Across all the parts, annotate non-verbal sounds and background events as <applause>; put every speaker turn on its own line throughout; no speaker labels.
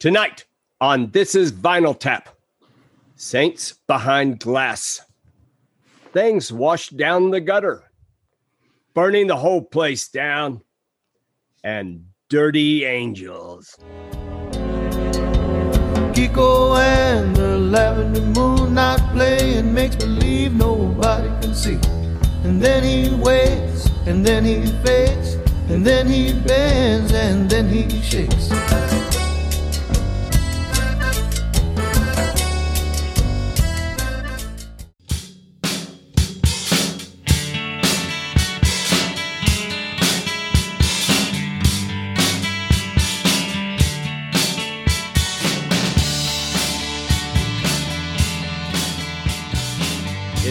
Tonight on This is Vinyl Tap Saints Behind Glass. Things washed down the gutter, burning the whole place down, and dirty angels.
Kiko and the lavender moon not playing makes believe nobody can see. And then he waits, and then he fades, and then he bends, and then he shakes.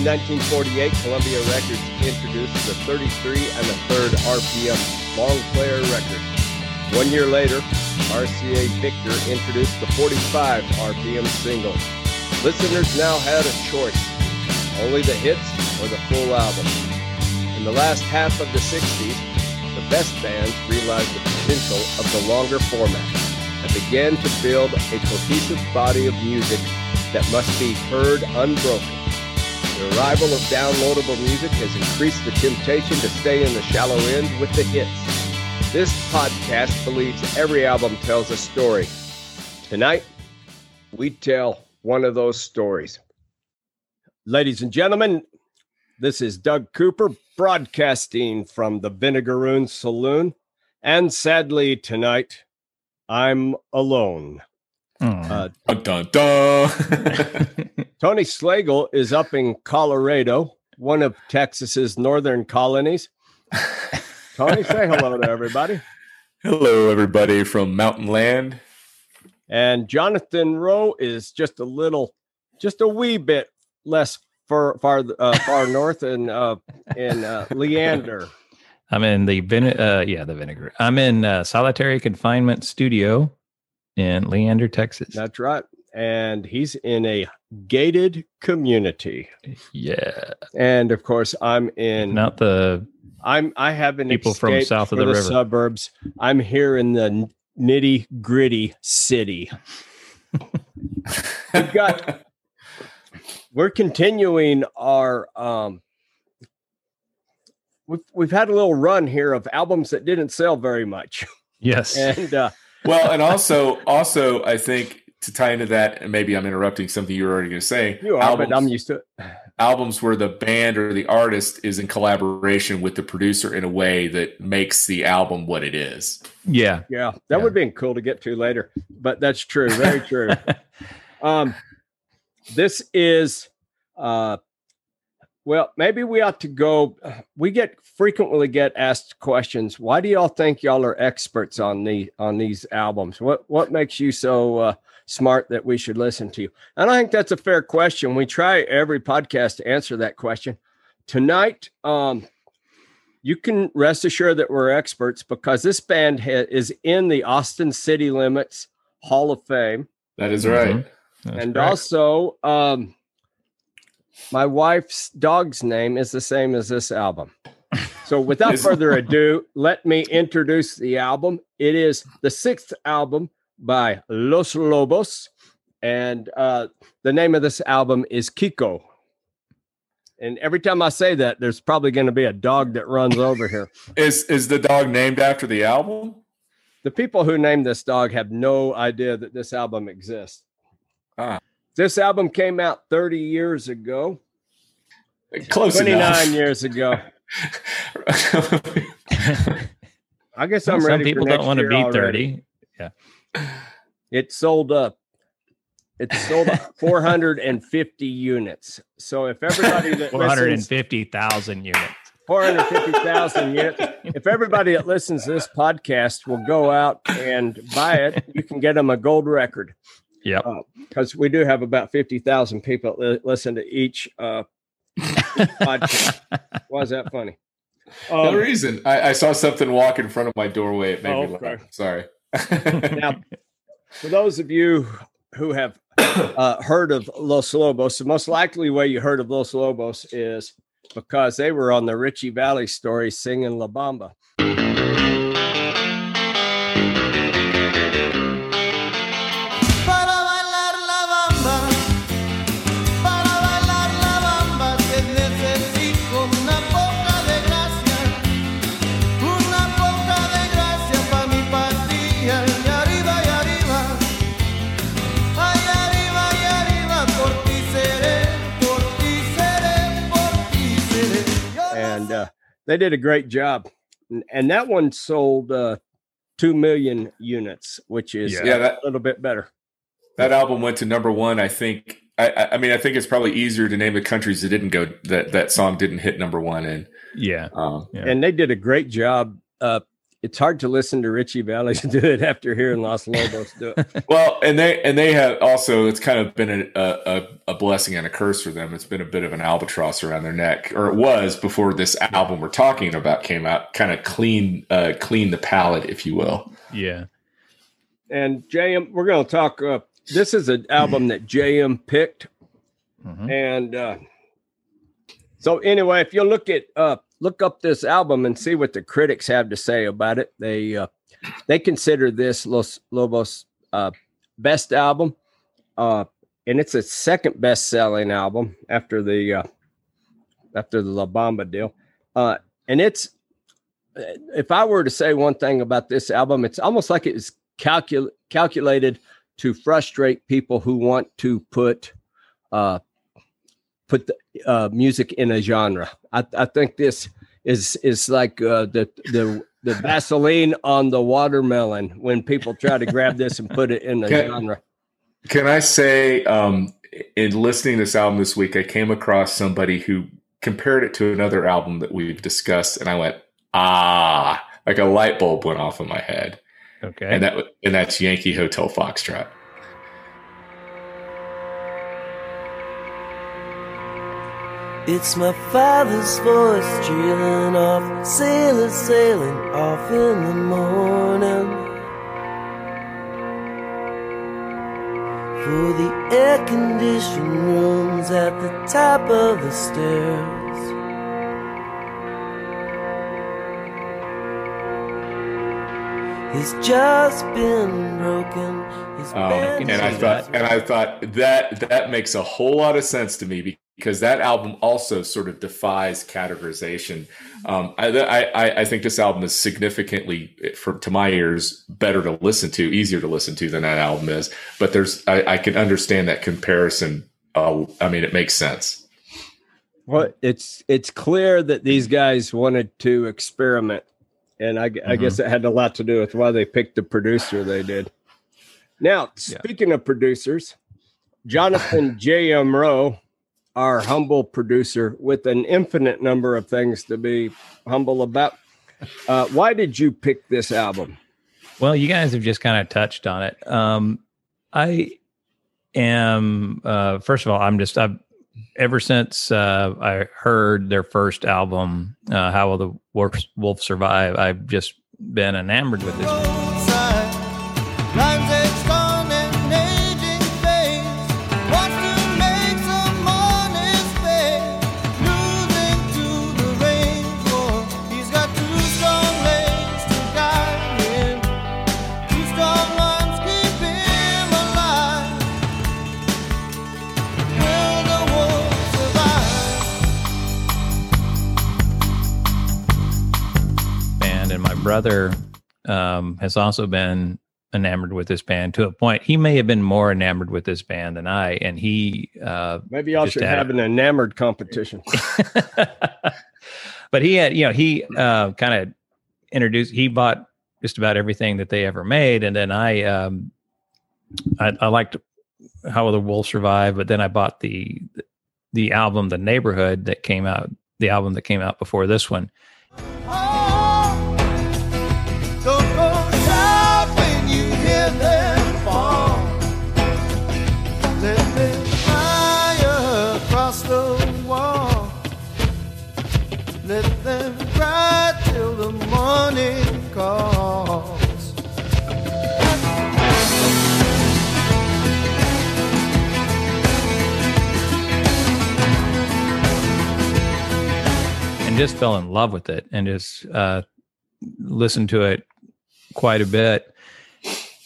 1948, Columbia Records introduced the 33 and a third RPM long player record. One year later, RCA Victor introduced the 45 RPM single. Listeners now had a choice only the hits or the full album. In the last half of the 60s, the best bands realized the potential of the longer format and began to build a cohesive body of music that must be heard unbroken. The arrival of downloadable music has increased the temptation to stay in the shallow end with the hits. This podcast believes every album tells a story. Tonight, we tell one of those stories. Ladies and gentlemen, this is Doug Cooper broadcasting from the Vinegaroon Saloon. And sadly, tonight, I'm alone. Uh,
Dun, dun, dun. <laughs>
Tony Slagle is up in Colorado, one of Texas's northern colonies. Tony, say hello to everybody.
Hello, everybody from Mountain Land.
And Jonathan Rowe is just a little, just a wee bit less far far uh, far north in uh, in uh, <laughs> Leander.
I'm in the vine- uh, yeah, the vinegar. I'm in uh, solitary confinement studio in Leander, Texas.
That's right. And he's in a gated community.
yeah,
And of course, I'm in.
not the
I'm. I haven't
People from south of
for
the river.
suburbs. I'm here in the nitty gritty city. <laughs> We've got. We're continuing our. um We've we've had a little run here of albums that didn't sell very much,
yes. <laughs>
and uh,
well, and also, also, I think to tie into that, and maybe I'm interrupting something you were already going to say.
you are.
albums,
But I'm used to it.
albums where the band or the artist is in collaboration with the producer in a way that makes the album what it is.
yeah.
Yeah, that
Yeah.
would have been cool to get to later, but that's true. Very true. <laughs> um, this is, uh, well, maybe we ought to go. <sighs> We get frequently get asked questions. Why do y'all think y'all are experts on the on these albums? What what makes you so uh, smart that we should listen to you? And I think that's a fair question. We try every podcast to answer that question. Tonight, um, you can rest assured that we're experts because this band ha- is in the Austin City Limits Hall of Fame,
That is right.
Mhm.
And
correct.
also um, my wife's dog's name is the same as this album. So, without further ado, let me introduce the album. It is the sixth album by Los Lobos, and uh, the name of this album is Kiko. And every time I say that, there's probably going to be a dog that runs over here.
Is is the dog named after the album?
The people who named this dog have no idea that this album exists.
Ah.
This album came out 30 years ago,
Close
29
enough.
years ago. <laughs> I guess
Well,
I'm
some
ready.
people
for
don't want to be
already.
30.
It sold up. It sold <laughs> 450 units. So if everybody that listens,
450,000 units.
450,000 units. If everybody that listens to this podcast will go out and buy it, you can get them a gold record.
Yep.
because we do have about 50,000 people that li- listen to each uh, podcast. <laughs> Why is that funny?
no
Um,
reason. I, I saw something walk in front of my doorway. It made
Oh,
me laugh.
okay.
Sorry.
now, <laughs> for those of you who have uh, heard of Los Lobos, the most likely way you heard of Los Lobos is because they were on the Ritchie Valens story singing La Bamba. They did a great job, and, and that one sold uh, two million units, which is
Yeah. Yeah, that-
a little bit better.
That album went to number one. I think. I- I, I mean, I think it's probably easier to name the countries that didn't go that that song didn't hit number one in.
Yeah.
Um,
Yeah.
And they did a great job. Uh, it's hard to listen to Richie Valens <laughs> do it after hearing Los Lobos do it. <laughs>
well, and they and they have also. It's kind of been a, a a blessing and a curse for them. It's been a bit of an albatross around their neck, or it was before this album we're talking about came out. Kind of clean, uh, clean the palate, if you will.
Yeah.
And JM, we're going to talk. Uh, this is an album that JM picked,
Mhm.
and uh, so anyway, if you look at uh, look up this album and see what the critics have to say about it, they uh, they consider this Los Lobos uh, best album, uh, and it's a second best selling album after the uh, after the La Bamba deal, uh, and it's if I were to say one thing about this album, it's almost like it's calcul- calculated to frustrate people who want to put uh, put the, uh, music in a genre. I, I think this is is like uh, the the the Vaseline on the watermelon when people try to grab this and put it in a
Okay.
genre.
Can I say, um, in listening to this album this week, I came across somebody who compared it to another album that we've discussed, and I went, ah, like a light bulb went off in my head,
Okay.
and that and that's Yankee Hotel Foxtrot.
It's my father's voice trailing off, sailors sailing off in the morning. For the air conditioned rooms at the top of the stairs. He's just been broken.
Um, and I thought, and I thought that that makes a whole lot of sense to me because that album also sort of defies categorization. Um, I, I, I think this album is significantly, for to my ears, better to listen to, easier to listen to than that album is. But there's, I, I can understand that comparison. Uh, I mean, it makes sense.
Well, it's it's clear that these guys wanted to experiment, and I, gu- I guess it had a lot to do with why they picked the producer they did. Now, speaking of producers, Jonathan J.M. Rowe, our humble producer with an infinite number of things to be humble about. Uh, why did you pick this album?
Well, you guys have just kind of touched on it. Um, I am, uh, first of all, I'm just, I've, ever since uh, I heard their first album, uh, How Will the Wolf, Wolf Survive, I've just been enamored with this. Brother um, has also been enamored with this band to a point. He may have been more enamored with this band than I, and he uh,
Maybe y'all should
had
have an enamored competition. <laughs> <laughs>
but he had, you know, he uh, kind of introduced. He bought just about everything that they ever made, and then I, um, I, I liked How Will the Wolf Survive, but then I bought the the album, The Neighborhood, that came out. The album that came out before this one,
Don't
just fell in love with it, and just uh, listened to it quite a bit.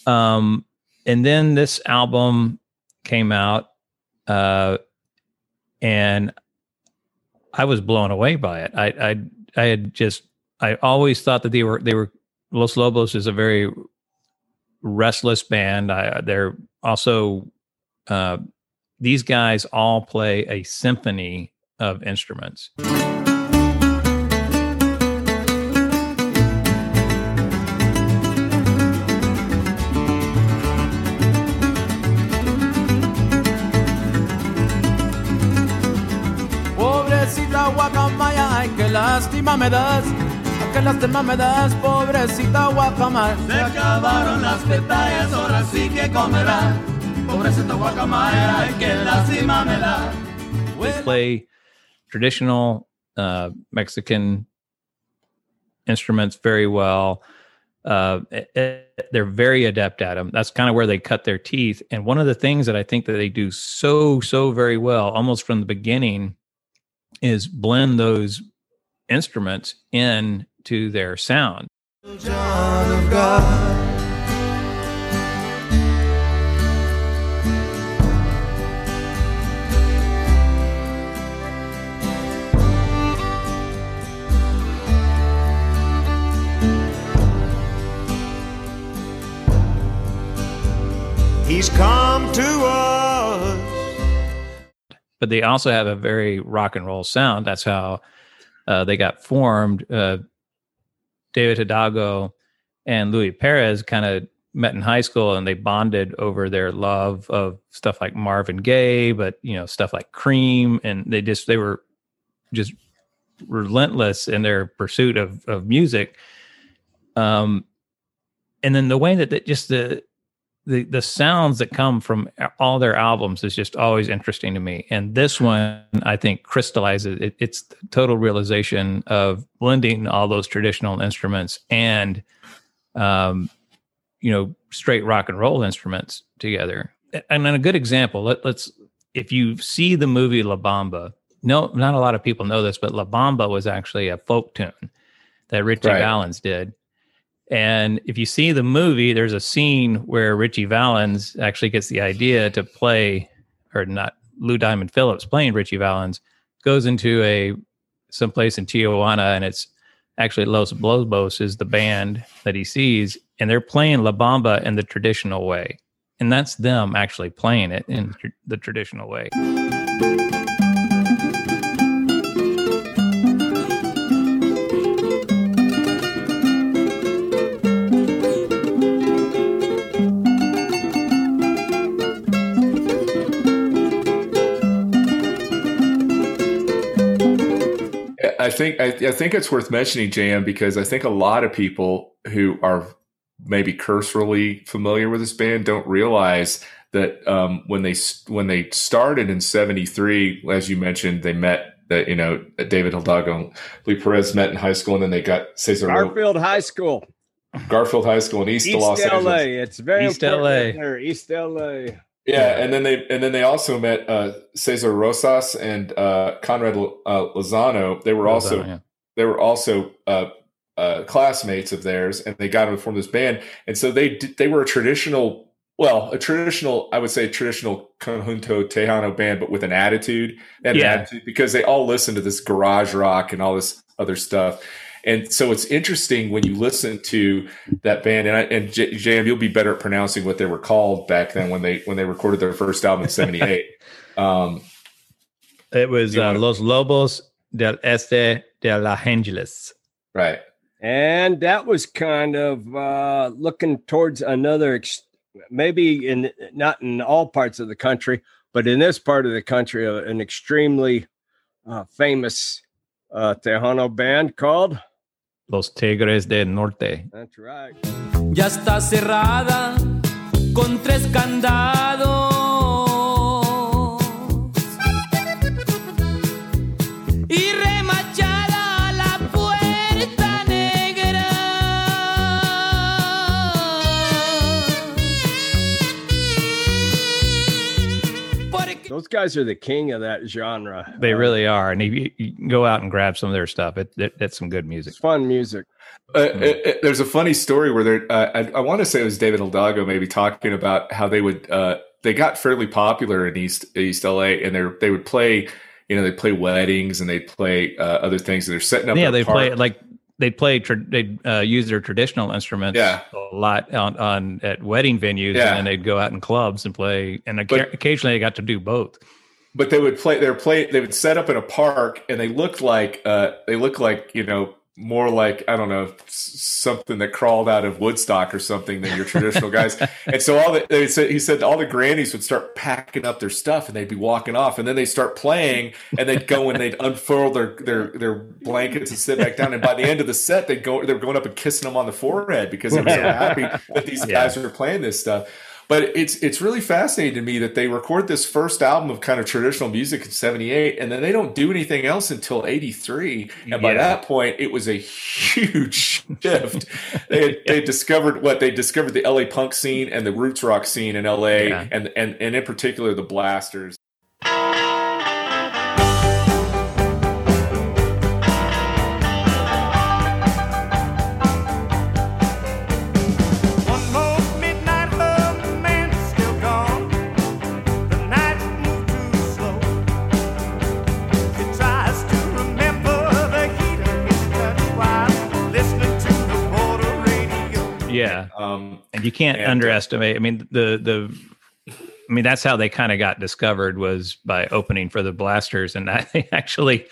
Um, and then this album came out, uh, and I was blown away by it. I, I, I had just, I always thought that they were, they were. Los Lobos is a very restless band. I, they're also, uh, these guys all play a symphony of instruments.
Lástima me das, qué lástima me das, pobrecita guacamaya. Se acabaron las detalles, ahora sí que comerá. Pobrecita guacamaya, qué lástima me da.
play traditional uh, Mexican instruments very well. Uh, it- it- they're very adept at them. That's kind of where they cut their teeth. And one of the things that I think that they do so so very well, almost from the beginning, is blend those instruments into their sound.
John of God. He's come to us.
but they also have a very rock and roll sound. That's how uh, they got formed. Uh, David Hidalgo and Louis Perez kind of met in high school and they bonded over their love of stuff like Marvin Gaye, but you know stuff like Cream, and they just they were just relentless in their pursuit of of music. Um, and then the way that that just the the the sounds that come from all their albums is just always interesting to me. And this one, I think, crystallizes it. It's the total realization of blending all those traditional instruments and, um, you know, straight rock and roll instruments together. And then a good example. Let, let's if you see the movie La Bamba. No, not a lot of people know this, but La Bamba was actually a folk tune that Richie
Right.
Valens did. And if you see the movie, there's a scene where Richie Valens actually gets the idea to play, or not Lou Diamond Phillips playing Richie Valens, goes into a someplace in Tijuana, and it's actually Los Lobos is the band that he sees, and they're playing La Bamba in the traditional way, and that's them actually playing it in the traditional way.
I think I, I think it's worth mentioning, JM, because I think a lot of people who are maybe cursorily familiar with this band don't realize that um, when they when they started in '73, as you mentioned, they met that you know David Hidalgo, and Lee Perez met in high school, and then they got Cesar Ro-
Garfield High School,
Garfield High School in East,
East
Los
LA.
Angeles.
It's very
East
important
LA.
there, East LA.
Yeah, and then they and then they also met uh, Cesar Rosas and uh, Conrad uh, Lozano. They were also
Yeah.
they were also uh, uh, classmates of theirs, and they got to form this band. And so they did, they were a traditional, well, a traditional, I would say, traditional conjunto tejano band, but with an attitude.
Yeah.
an attitude because they all listened to this garage rock and all this other stuff. And so it's interesting when you listen to that band, and I, and J- Jam, you'll be better at pronouncing what they were called back then when they when they recorded their first album in '78. <laughs> um,
It was uh, Los Lobos del Este de Los Angeles.
right.
And that was kind of uh, looking towards another, ex- maybe in not in all parts of the country, but in this part of the country, uh, an extremely uh, famous uh, Tejano band called.
Los Tigres del Norte.
Ya está cerrada con tres candados.
Those guys are the king of that genre.
They
Uh,
really are, and if you, you go out and grab some of their stuff. It, it, it's some good music.
It's fun music.
Uh, it- it- there's a funny story where there, uh, I, I want to say it was David Hidalgo maybe talking about how they would, uh, they got fairly popular in East East LA, and they they would play, you know, they play weddings and they play uh, other things, and they're setting up.
yeah, they
park.
play like they play. Tra- they uh, use their traditional instruments
Yeah.
a lot on, on at wedding venues,
Yeah.
and then they'd go out in clubs and play. And
But-
occasionally, they got to do both.
but they would play. They play. They would set up in a park, and they looked like uh, they looked like you know more like I don't know something that crawled out of Woodstock or something than your traditional guys. <laughs> And so all the they said he said all the grannies would start packing up their stuff and they'd be walking off, and then they start playing, and they'd go and they'd unfurl their their their blankets and sit back down. And by the end of the set, they'd go they're going up and kissing them on the forehead because they were so happy that these
Yeah.
guys were playing this stuff. But it's it's really fascinating to me that they record this first album of kind of traditional music in '78, and then they don't do anything else until '83. And by that point, it was a huge shift. they had, they discovered what they discovered the LA punk scene and the roots rock scene in LA,
Yeah.
and and and in particular the Blasters.
Yeah.
Um,
and you can't
And, uh,
underestimate. I mean, the the, I mean, that's how they kind of got discovered was by opening for the Blasters, and <laughs> I actually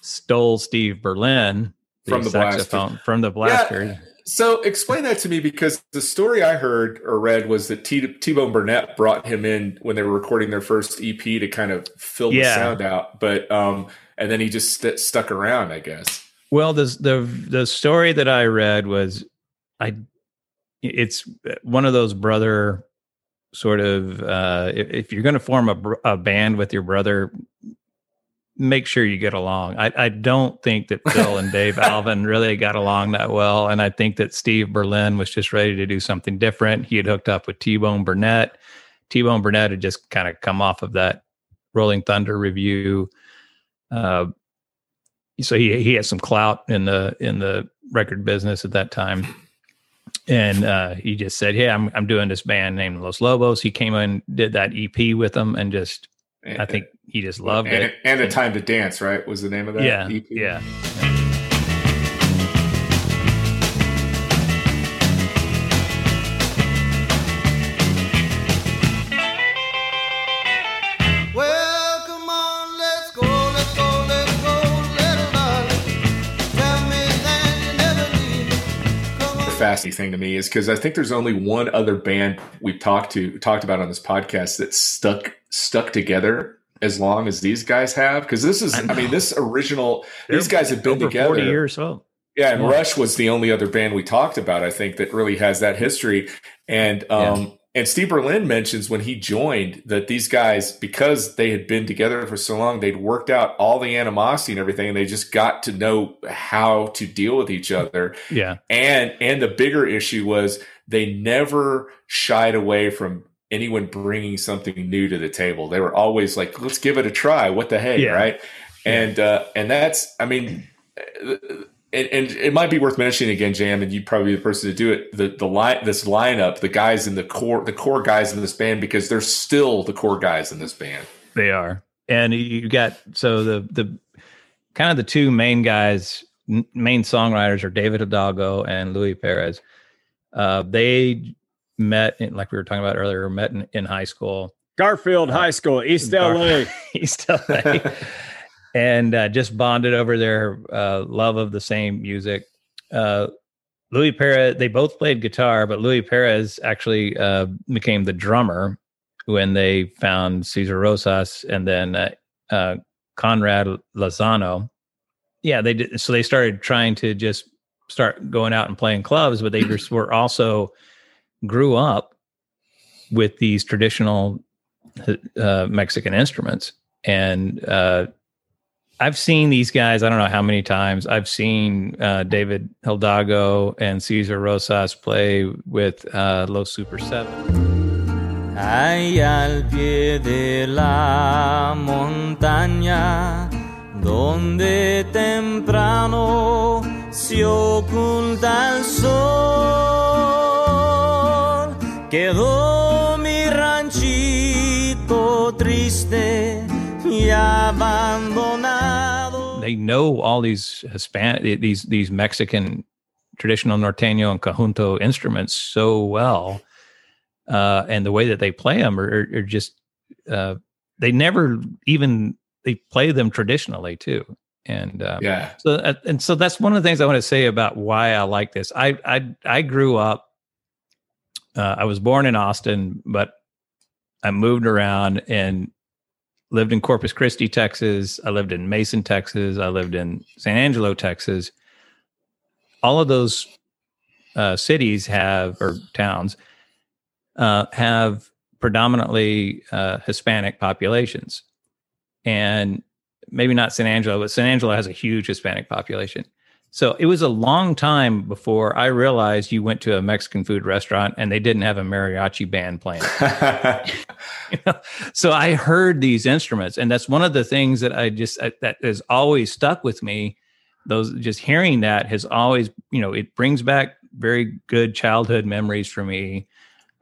stole Steve Berlin
From the Blasters.
saxophone from the Blasters.
So explain that to me because the story I heard or read was that T- T-Bone Burnett brought him in when they were recording their first EP to kind of fill the sound out, but um, and then he just st- stuck around, I guess.
Well, the the the story that I read was, I, it's one of those brother sort of. Uh, if, if you're going to form a, a band with your brother, make sure you get along. I, I don't think that <laughs> Phil and Dave Alvin really got along that well, and I think that Steve Berlin was just ready to do something different. He had hooked up with T Bone Burnett. T Bone Burnett had just kind of come off of that Rolling Thunder Revue. Uh, so he he had some clout in the in the record business at that time and uh he just said yeah i'm i'm doing this band named los lobos he came in did that ep with them and just i think he just loved
and,
it
And a time to dance, right? Was the name of that?
yeah
EP?
yeah
Well,
fascinating thing to me is because I think there's only one other band we've talked to talked about on this podcast that stuck stuck together as long as these guys have. Because this is, I, mean, this original these
They're
guys have been together
40 years old
Yeah, and
Yeah.
Rush was the only other band we talked about, I think, that really has that history. And um and Steve Berlin mentions when he joined that these guys, because they had been together for so long, they'd worked out all the animosity and everything, and they just got to know how to deal with each other.
yeah
And and the bigger issue was they never shied away from anyone bringing something new to the table. They were always like, "Let's give it a try. What the hey,
Yeah.
right?" And uh, and that's, I mean, and, and it might be worth mentioning again, Jam, and you'd probably be the person to do it. The the line, this lineup, the guys in the core, the core guys in this band, because they're still the core guys in this band.
They are, and you got so the the kind of the two main guys, n- main songwriters are David Hidalgo and Louis Perez. Uh, they met, in, like we were talking about earlier, met in, in high school,
Garfield High School, East
Gar-
LA. <laughs>
East LA, <laughs> and uh, just bonded over their uh, love of the same music. Uh, Louis Perez, they both played guitar, but Louis Perez actually uh, became the drummer when they found Cesar Rosas and then uh, uh, Conrad Lozano. Yeah, they did. So they started trying to just start going out and playing clubs, but they just were also grew up with these traditional Mexican instruments. And I've seen these guys, I don't know how many times. I've seen uh, David Hidalgo and Cesar Rosas play with uh, Los Super Seven.
Al pie de la montaña, donde temprano se oculta el sol, quedó mi ranchito triste y abandonado.
They know all these Hispanic, these these Mexican traditional norteño and conjunto instruments so well, uh, and the way that they play them are, are, just uh, they never even they play them traditionally too. And uh,
Yeah.
so uh, and so that's one of the things I want to say about why I like this. I I I grew up. Uh, I was born in Austin, but I moved around and lived in Corpus Christi, Texas. I lived in Mason, Texas. I lived in San Angelo, Texas. All of those uh, cities have or towns uh, have predominantly uh, Hispanic populations, and maybe not San Angelo, but San Angelo has a huge Hispanic population. So it was a long time before I realized you went to a Mexican food restaurant and they didn't have a mariachi band playing. <laughs> You know? so I heard these instruments, and that's one of the things that I just I, that has always stuck with me. Those just hearing that has always, you know, it brings back very good childhood memories for me.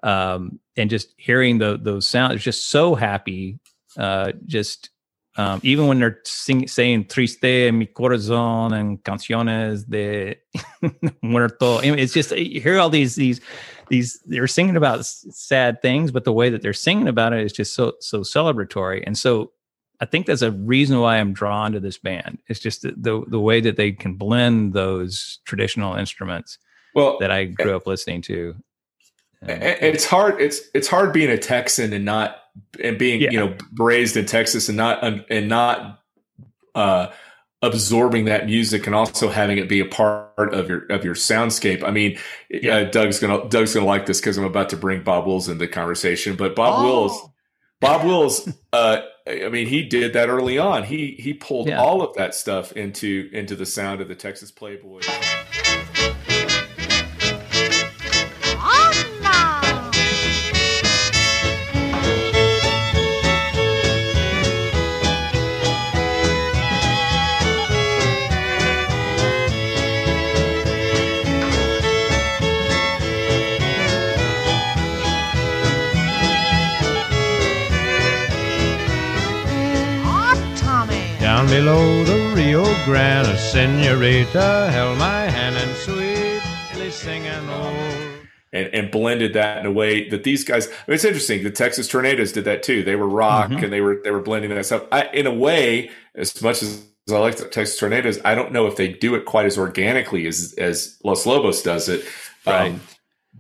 Um, and just hearing the, those sounds, just so happy. Uh, just um, even when they're sing, saying "Triste mi corazón" and "Canciones de <laughs> Muerto," it's just you hear all these these these they're singing about sad things, but the way that they're singing about it is just so so celebratory. And so I think that's a reason why I'm drawn to this band. It's just the the, the way that they can blend those traditional instruments
well,
that I grew up listening to.
A- it's hard. It's it's hard being a Texan and not and being
Yeah.
you know raised in Texas and not and not uh, absorbing that music and also having it be a part of your of your soundscape. I mean, uh, Doug's gonna Doug's gonna like this because I'm about to bring Bob Wills into the conversation. But Bob Wills, Bob Wills, <laughs> uh, I mean, he did that early on. He he pulled
Yeah.
all of that stuff into into the sound of the Texas Playboy.
The Rio Grande, a senorita held my hand and sweetly singing old.
and, and blended that in a way that these guys. I mean, it's interesting. The Texas Tornadoes did that too. They were rock
Mhm.
and they were they were blending that stuff. I, in a way, as much as I like the Texas Tornadoes, I don't know if they do it quite as organically as as Los Lobos does it. Um,
Right.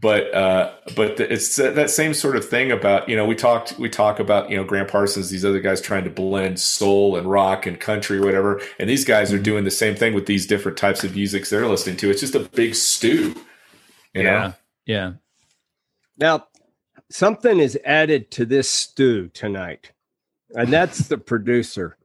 But uh, but the, it's that that same sort of thing about you know we talked we talk about you know Gram Parsons these other guys trying to blend soul and rock and country or whatever and these guys are doing the same thing with these different types of musics they're listening to it's just a big stew you know
yeah, yeah.
Now, something is added to this stew tonight, and that's the producer.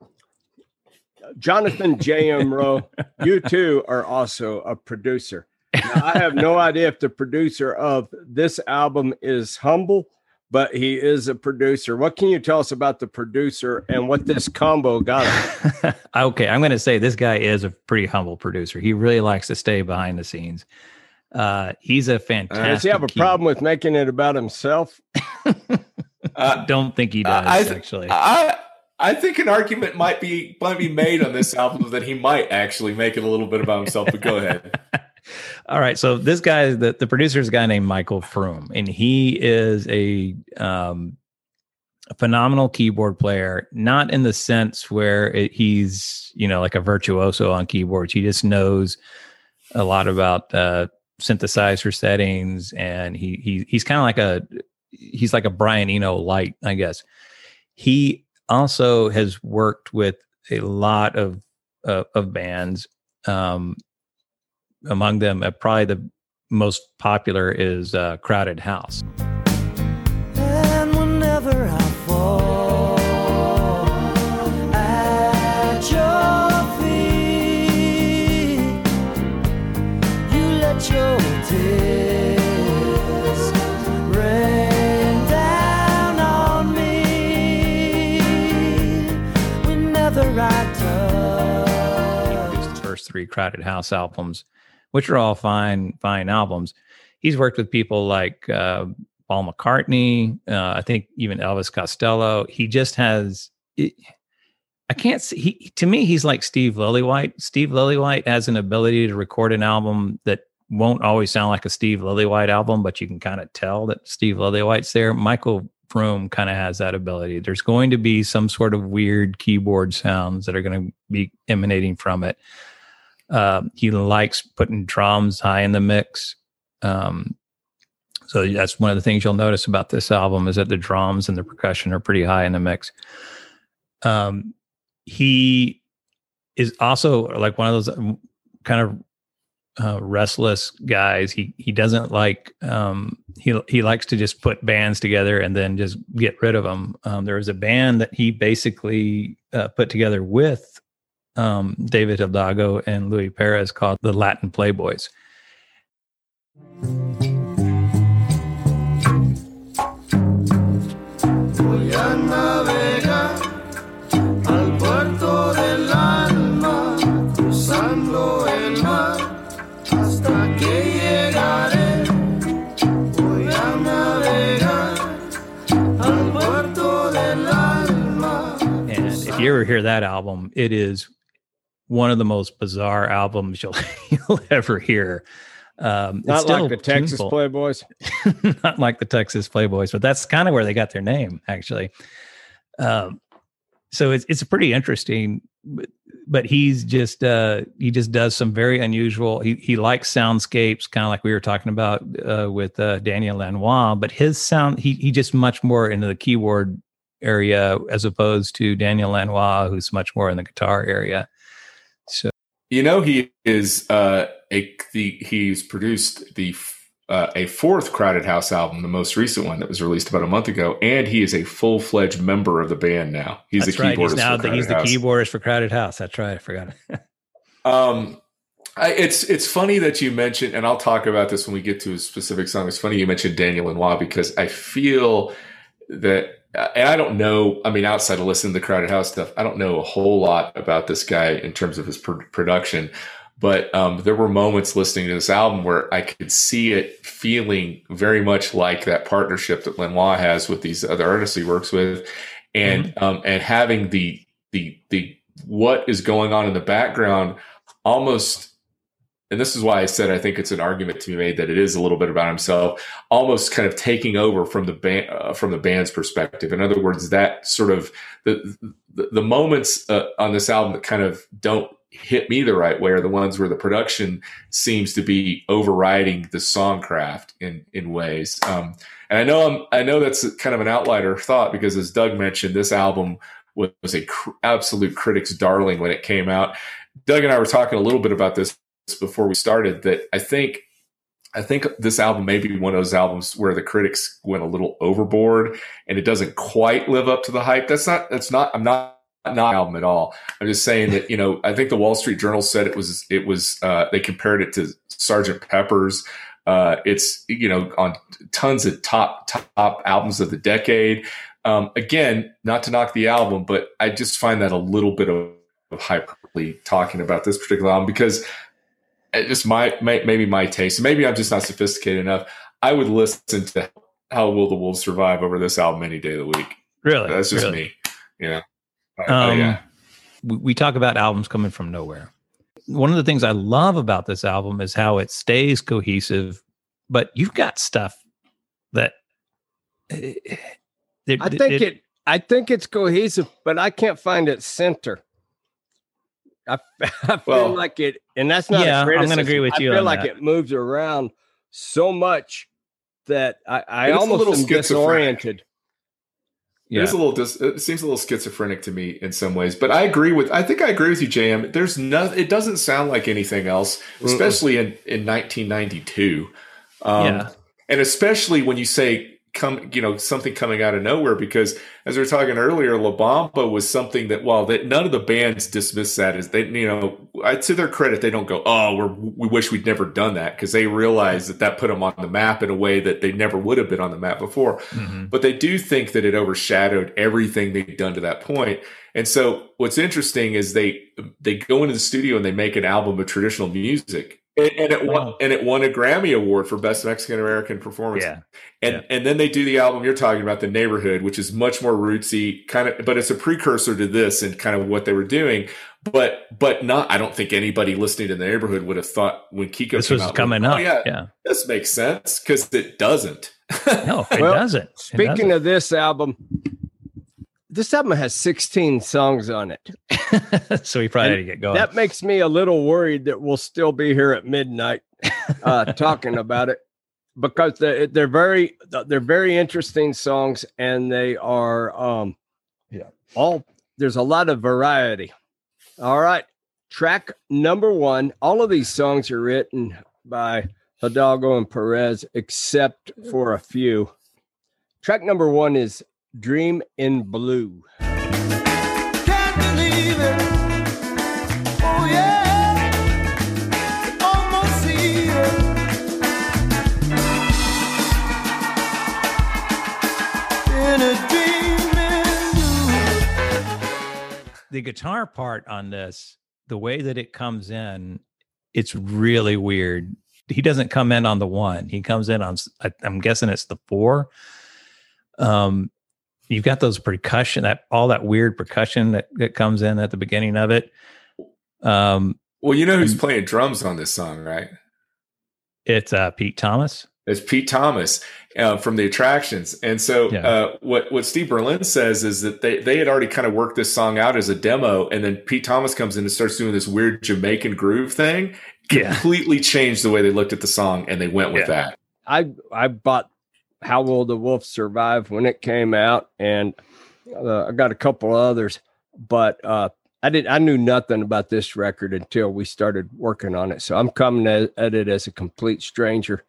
Jonathan J.M. Rowe, <laughs> you too are also a producer. Now, I have no idea if the producer of this album is humble, but he is a producer. What can you tell us about the producer and what this combo got? <laughs>
okay, I'm going to say this guy is a pretty humble producer. He really likes to stay behind the scenes. Uh, he's a fantastic.
Does he have a
key-
problem with making it about himself? <laughs>
Uh,
Don't think he does
I th-
actually.
I I think an argument might be might be made on this album that he might actually make it a little bit about himself. But go ahead. <laughs>
All right, so this guy, the the producer is a guy named Michael Froom, and he is a um, phenomenal keyboard player. Not in the sense where it, he's you know like a virtuoso on keyboards. He just knows a lot about uh, synthesizer settings, and he he he's kind of like a he's like a Brian Eno light, I guess. He also has worked with a lot of uh, of bands. Um, among them, uh, probably the most popular is uh, Crowded House.
And whenever I fall at your feet, you let your tears rain down on me. Whenever I touch.
Produced the first three Crowded House albums, which are all fine, fine albums. He's worked with people like uh, Paul McCartney, uh, I think even Elvis Costello. He just has. It, I can't see. He to me, he's like Steve Lillywhite. Steve Lillywhite has an ability to record an album that won't always sound like a Steve Lillywhite album, but you can kind of tell that Steve Lillywhite's there. Michael Froom kind of has that ability. There's going to be some sort of weird keyboard sounds that are going to be emanating from it. Uh, he likes putting drums high in the mix. Um, so that's one of the things you'll notice about this album is that the drums and the percussion are pretty high in the mix. Um, he is also like one of those um, kind of uh, restless guys. He he doesn't like um, he he likes to just put bands together and then just get rid of them. Um, there was a band that he basically uh, put together with um, David Hidalgo and Louis Perez called the Latin Playboys.
Voy a navegar al puerto del alma, cruzando el mar hasta que llegaré. Voy a navegar al puerto del alma.
And if you ever hear that album, it is one of the most bizarre albums you'll <laughs> you'll ever hear. Um, it's
Not like the Texas
tuneful.
Playboys. <laughs>
not like the Texas Playboys, but that's kind of where they got their name, actually. Um, so it's it's pretty interesting, but, but he's just uh, he just does some very unusual. He he likes soundscapes, kind of like we were talking about uh, with uh, Daniel Lanois. But his sound, he he just much more into the keyboard area as opposed to Daniel Lanois, who's much more in the guitar area.
You know, he is uh, a the he's produced the uh, a fourth Crowded House album, the most recent one that was released about a month ago, and he is a full fledged member of the band now. He's
that's
the
right.
keyboardist.
He's now the, he's the keyboardist for Crowded House. That's right. I forgot. <laughs>
Um, I, it's it's funny that you mentioned, and I'll talk about this when we get to a specific song. It's funny you mentioned Daniel Lanois because I feel that, and I don't know. I mean, outside of listening to the Crowded House stuff, I don't know a whole lot about this guy in terms of his pr- production. But um, there were moments listening to this album where I could see it feeling very much like that partnership that Lanois has with these other artists he works with, and um, and having the the the what is going on in the background almost and this is why I said I think it's an argument to be made that it is a little bit about himself, almost kind of taking over from the band uh, from the band's perspective. In other words, that sort of the the, the moments uh, on this album that kind of don't hit me the right way are the ones where the production seems to be overriding the songcraft in in ways. Um, and I know I'm I know that's kind of an outlier thought because as Doug mentioned, this album was, a cr- absolute critic's darling when it came out. Doug and I were talking a little bit about this before we started that I think I think this album may be one of those albums where the critics went a little overboard and it doesn't quite live up to the hype. That's not that's not I'm not not album at all. I'm just saying that, you know, I think the Wall Street Journal said it was it was uh they compared it to Sergeant Pepper's. Uh it's you know on tons of top top albums of the decade. Um again, not to knock the album, but I just find that a little bit of, of hyperbole talking about this particular album because just my, may, maybe my taste. Maybe I'm just not sophisticated enough. I would listen to How Will the Wolves Survive over this album any day of the week.
really,
That's just
really.
me. Yeah.
Um,
yeah.
we, we talk about albums coming from nowhere. One of the things I love about this album is how it stays cohesive, but you've got stuff that eh, it-
I think it, I think it's cohesive, but I can't find its center. I, <laughs> I feel
Well-
like it, and that's not.
Yeah,
a
I'm gonna agree with you
I feel
on
like
that.
it moves around so much that I, I
It's a
almost
little
am
schizophrenic.
disoriented.
It is a little. Dis- it seems a little schizophrenic to me in some ways, but I agree with. I think I agree with you, JM. There's no. It doesn't sound like anything else, especially in in 1992. Um,
Yeah.
and especially when you say come, you know, something coming out of nowhere. Because as we were talking earlier, La Bamba was something that while that none of the bands dismiss that as they, you know, I, to their credit, they don't go, oh, we're, we wish we'd never done that because they realize that that put them on the map in a way that they never would have been on the map before
Mhm.
but they do think that it overshadowed everything they'd done to that point. And so what's interesting is they they go into the studio and they make an album of traditional music. And, and it won
Wow.
and it won a Grammy Award for Best Mexican American Performance.
Yeah.
And and then they do the album you're talking about, The Neighborhood, which is much more rootsy, kind of but it's a precursor to this and kind of what they were doing. But but not I don't think anybody listening to the neighborhood would have thought when Kiko
This
came
was
out,
coming
oh,
up.
yeah,
yeah.
this makes sense because it doesn't. <laughs>
No, it
Well,
doesn't. It
Speaking of this album, this album has 16 songs on it. <laughs>
so we probably had to get going.
That makes me a little worried that we'll still be here at midnight uh, <laughs> talking about it because they're, they're very they're very interesting songs and they are um
Yeah.
all there's a lot of variety. All right, track number one. All of these songs are written by Hidalgo and Perez, except for a few. Track number one is "Dream in Blue."
Can't believe it. Oh yeah. Almost see it. In a dream in blue.
the guitar part on this, the way that it comes in, it's really weird. He doesn't come in on the one. He comes in on. I, am guessing it's the four. Um, you've got those percussion that all that weird percussion that, that comes in at the beginning of it. Um,
Well, you know who's playing drums on this song, right?
it's uh, Pete Thomas.
It's Pete Thomas uh, from the Attractions, and so
Yeah.
uh, what what Steve Berlin says is that they they had already kind of worked this song out as a demo, and then Pete Thomas comes in and starts doing this weird Jamaican groove thing,
Yeah.
completely changed the way they looked at the song, and they went with
Yeah.
that.
I I bought How Will the Wolf Survive when it came out, and uh, I got a couple others, but uh, I did I knew nothing about this record until we started working on it. So I'm coming at, it as a complete stranger.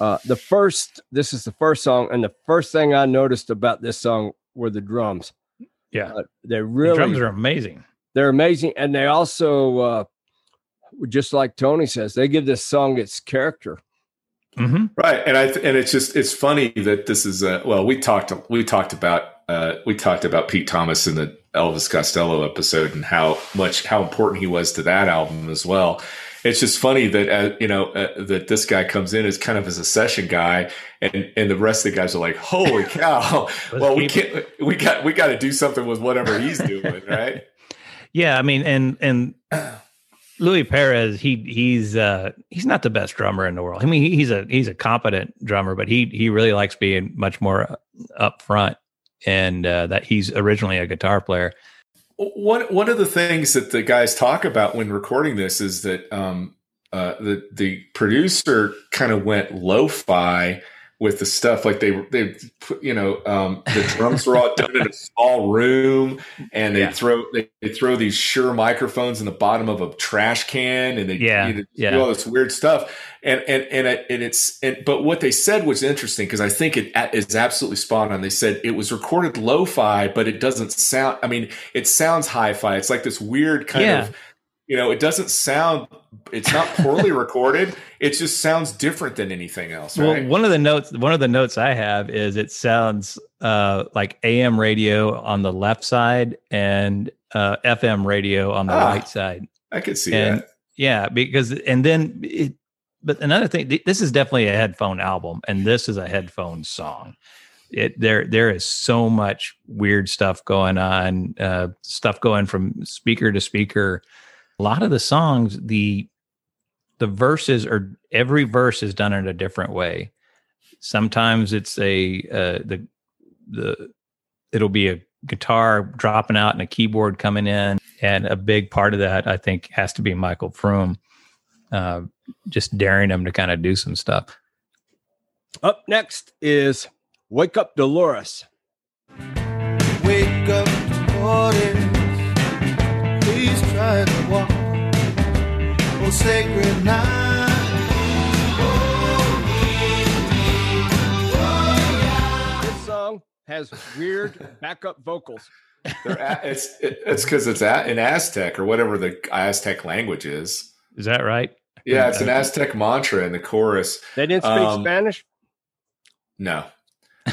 Uh, the first this is the first song, and the first thing I noticed about this song were the drums.
Yeah,
Uh, they
the
really
drums are amazing.
they're amazing, and they also uh, just like Tony says, they give this song its character.
Hmm
Right, and I th- and it's just it's funny that this is uh well we talked we talked about uh we talked about Pete Thomas in the Elvis Costello episode and how much how important he was to that album as well. It's just funny that uh, you know uh, that this guy comes in as kind of as a session guy, and and the rest of the guys are like, "Holy <laughs> cow! well, we can't we got we got to do something with whatever he's doing, right?" <laughs>
Yeah, I mean, and and <clears throat> Louis Perez, he he's uh he's not the best drummer in the world. I mean, he's a he's a competent drummer, but he he really likes being much more up front, and uh, that he's originally a guitar player.
One one of the things that the guys talk about when recording this is that um, uh, the the producer kind of went lo-fi with the stuff. Like they they put, you know um, the drums were all done in a small room, and they
Yeah.
throw they, they throw these Shure microphones in the bottom of a trash can, and they
Yeah, yeah.
do all this weird stuff. And and and, it, and it's and, but what they said was interesting because I think it is absolutely spot on. They said it was recorded lo-fi, but it doesn't sound. I mean, it sounds hi-fi. It's like this weird kind
Yeah.
of. You know, it doesn't sound. It's not poorly <laughs> recorded. It just sounds different than anything else, right?
Well, one of the notes one of the notes I have is it sounds uh like AM radio on the left side and uh, FM radio on the
Ah,
right side.
I could see
and
that.
yeah because and then it but another thing th- this is definitely a headphone album and this is a headphone song it there there is so much weird stuff going on uh stuff going from speaker to speaker a lot of the songs the the verses are every verse is done in a different way sometimes it's a uh the the it'll be a guitar dropping out and a keyboard coming in and a big part of that i think has to be michael Froom uh, just daring him to kind of do some stuff
Up next is Wake Up Dolores.
Wake up, Dolores. Please try to walk. Oh, sacred night.
This song has weird <laughs> backup vocals.
A- it's it's because it's a, in Aztec or whatever the Aztec language is.
is that right
Yeah, it's an Aztec mantra in the chorus.
They didn't speak
Um,
Spanish.
No,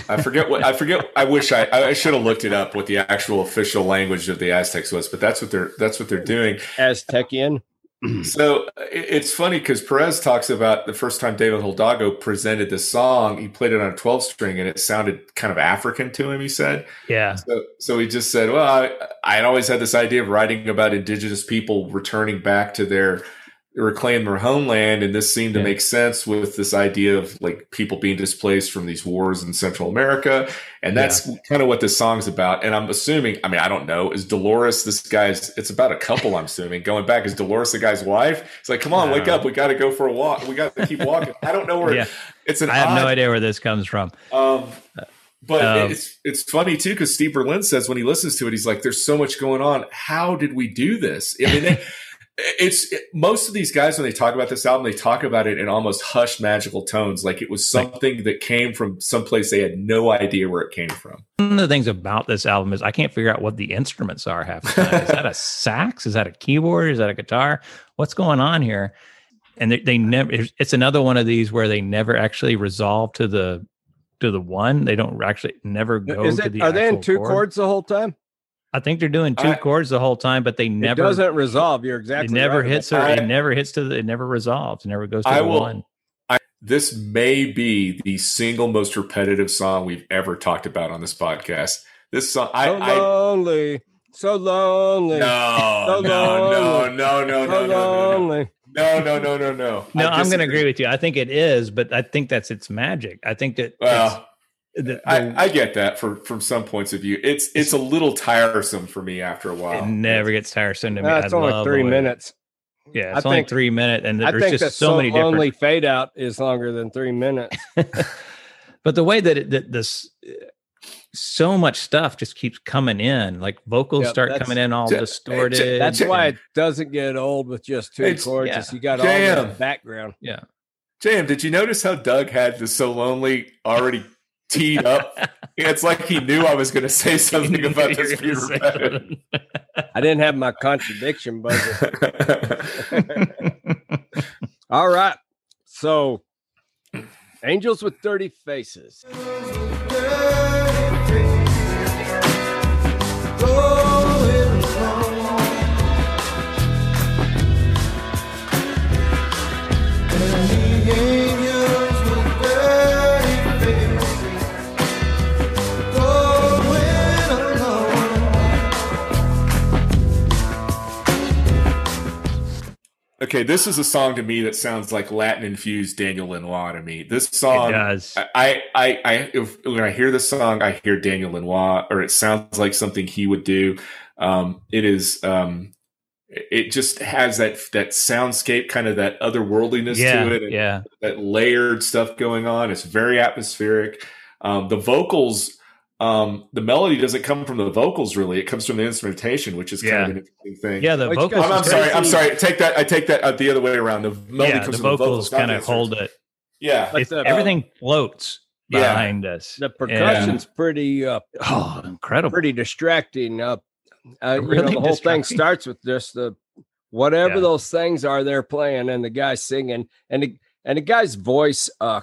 I forget what I forget. I wish I I should have looked it up what the actual official language of the Aztecs was, but that's what they're that's what they're doing.
Aztecian. <clears throat>
So it's funny because Perez talks about the first time David Hidalgo presented the song, he played it on a 12 string and it sounded kind of African to him, he said.
yeah
So, so he just said, well, I, I had always had this idea of writing about indigenous people returning back to their reclaim their homeland, and this seemed to
Yeah.
make sense with this idea of like people being displaced from these wars in Central America, and that's kind of what this song's about. And I'm assuming, I mean, I don't know, is Dolores this guy's? It's about a couple. I'm assuming going back is Dolores the guy's wife? It's like, come on, wake
don't
up, we got to go for a walk, we got to keep walking. I don't know where
Yeah.
it's an.
I have no idea where this comes from.
um, but
Um,
it's it's funny too because Steve Berlin says when he listens to it, he's like, "There's so much going on. How did we do this?" I mean, it, it's it- most of these guys when they talk about this album, they talk about it in almost hushed, magical tones, like it was something that came from someplace they had no idea where it came from.
One of the things about this album is I can't figure out what the instruments are half the time. Is that a <laughs> sax? Is that a keyboard? Is that a guitar? What's going on here? And they, they never. It's it's another one of these where they never actually resolve to the to the one. They don't actually never go
Is
to
it?
the.
Are they in two
chord.
chords the whole time?
I think they're doing two
I-
chords the whole time, but they never It
doesn't resolve. You're exactly.
It never
right
hits.
about
Or,
that.
it never hits to the. It never resolves. It never goes to
I
the
will-
one.
This may be the single most repetitive song we've ever talked about on this podcast. This song, I,
so
I
lonely, so lonely,
no,
So
no, no,
lonely.
no, no, no,
so
no, no, no,
lonely.
no, no, no, no, no.
No,
I
I'm going to agree with you. I think it is, but I think that's its magic. I think that.
Well,
it's, the, the-
I, I get that for from some points of view. It's it's a little tiresome for me after a while.
it never gets tiresome to me.
No,
I
it's only three
way-
minutes.
Yeah,
I
it's only
think-
three minutes, and
I
there's
think
just
that
so,
so
many
lonely
different.
fade out is longer than three minutes. <laughs>
But the way that it, that this, so much stuff just keeps coming in. Like vocals
Yep,
start coming in all
Ja-
distorted.
That's
Jam.
why it doesn't get old with just two
It's-
chords.
yeah.
You got all
Jam.
the background.
yeah.
Jam, did you notice how Doug had the so lonely already teed up? <laughs> it's like he knew I was going to say something about this <laughs> being repetitive.
I didn't have my contradiction buzzer. <laughs> All right. So, Angels with Dirty Faces.
Okay, this is a song to me that sounds like Latin infused Daniel Lanois to me. This song,
does.
I, I, I, if, when I hear this song, I hear Daniel Lanois, or it sounds like something he would do. Um, it is, um, it just has that that soundscape, kind of that otherworldliness
yeah,
to it, and
yeah.
that layered stuff going on. It's very atmospheric. Um, the vocals, um, the melody doesn't come from the vocals really; it comes from the instrumentation, which is kind
Yeah.
of an interesting thing.
Yeah, the
Which
vocals.
I'm, I'm sorry. I'm sorry. Take that. I take that uh, the other way around. The melody
Yeah,
comes
the
from
vocals
not
kind of hold it.
Yeah.
But
It's,
the-
everything floats
Yeah.
behind us.
The
And-
percussion's pretty uh,
oh, incredible.
pretty distracting. Uh, uh, you know, the whole thing starts with just the whatever
Yeah.
those things are they're playing, and the guy singing, and the, and the guy's voice uh,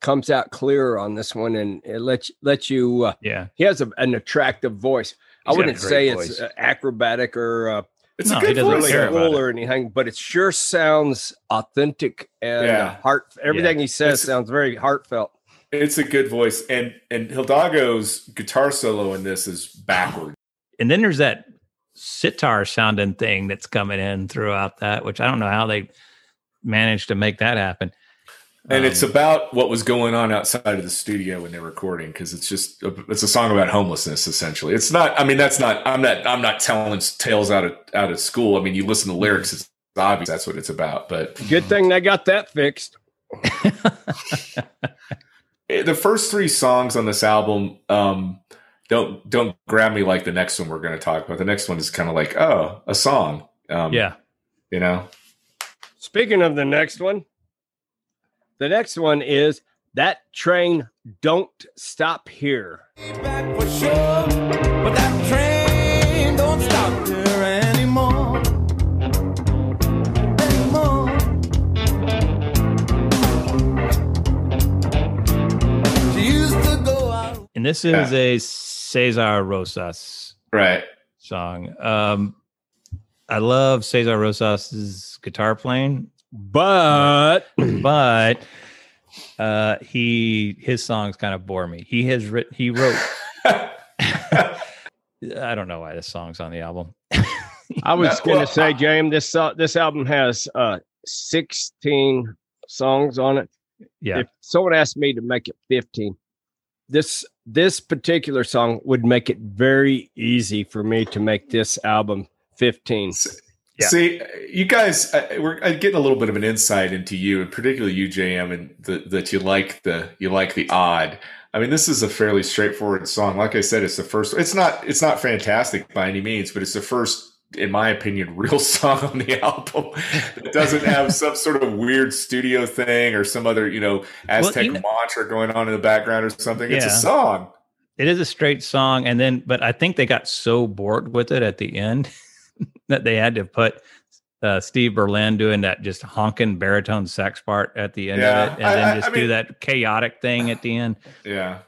comes out clearer on this one, and it lets lets you. Uh,
Yeah.
he has a, an attractive voice. I
He's got a
wouldn't say
voice.
it's uh, acrobatic or uh,
It's
No,
a
he
good
doesn't
voice.
care about
cool or anything, but it sure sounds authentic and uh,
Yeah.
heart. Everything he says
It's-
sounds very heartfelt.
It's a good voice, and and Hidalgo's guitar solo in this is backward.
And then there's that sitar sounding thing that's coming in throughout that, which I don't know how they managed to make that happen.
And
Um,
it's about what was going on outside of the studio when they're recording because it's just it's a song about homelessness essentially. It's not. I mean, that's not. I'm not. I'm not telling tales out of out of school. I mean, you listen to lyrics. It's obvious that's what it's about. But
Good thing they got that fixed. <laughs>
eh, the first three songs on this album um, don't don't grab me like the next one we're going to talk about. The next one is kind of like oh, a song. Um,
yeah.
you know.
Speaking of the next one, the next one is that train don't stop here.
back for sure, but that train don't stop here anymore. Anymore. She used to go out.
And this is
Yeah.
a Cesar Rosas
Right.
song. Um, I love Cesar Rosas's guitar playing,
But <clears throat>
but uh, he his songs kind of bore me. He has written, he wrote. <laughs> I don't know why this song's on the album.
I was <laughs> going
well,
to say, James, this uh, this album has uh, 16 songs on it.
Yeah.
If someone asked me to make it 15, this this particular song would make it very easy for me to make this album 15.
Yeah.
See, you guys, uh, we're uh, getting a little bit of an insight into you, and particularly you, JM, and the, that you like the you like the odd. I mean, this is a fairly straightforward song. Like I said, it's the first. It's not it's not fantastic by any means, but it's the first, in my opinion, <laughs> real song on the album. that doesn't have some <laughs> sort of weird studio thing or some other you know Aztec
you know-
mantra going on in the background or something. It's a song.
It is a straight song, and then but I think they got so bored with it at the end <laughs> that they had to put uh, Steve Berlin doing that just honking baritone sax part at the end
Yeah,
of it, and
I-
then just
I
do
mean-
that chaotic thing at the end.
Yeah.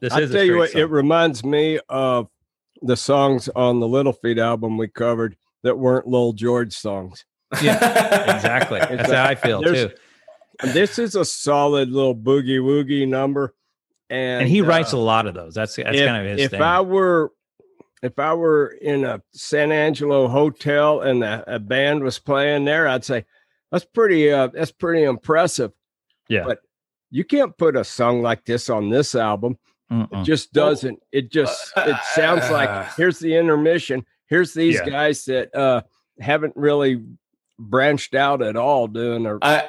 This
I
is
tell
a
you
straight
what, it reminds me of the songs on the Little Feat album we covered that weren't Lowell George songs.
yeah, <laughs> exactly. That's how I feel too.
This is a solid little boogie woogie number. And,
And he writes
uh,
a lot of those. That's that's
if,
kind of his
if
thing.
I were if I were in a San Angelo hotel and a, a band was playing there, I'd say that's pretty uh that's pretty impressive.
yeah.
but you can't put a song like this on this album. It
Mm-mm.
just doesn't. It just it
uh,
sounds like
uh,
here's the intermission. Here's these
Yeah.
guys that uh haven't really branched out at all doing a
I,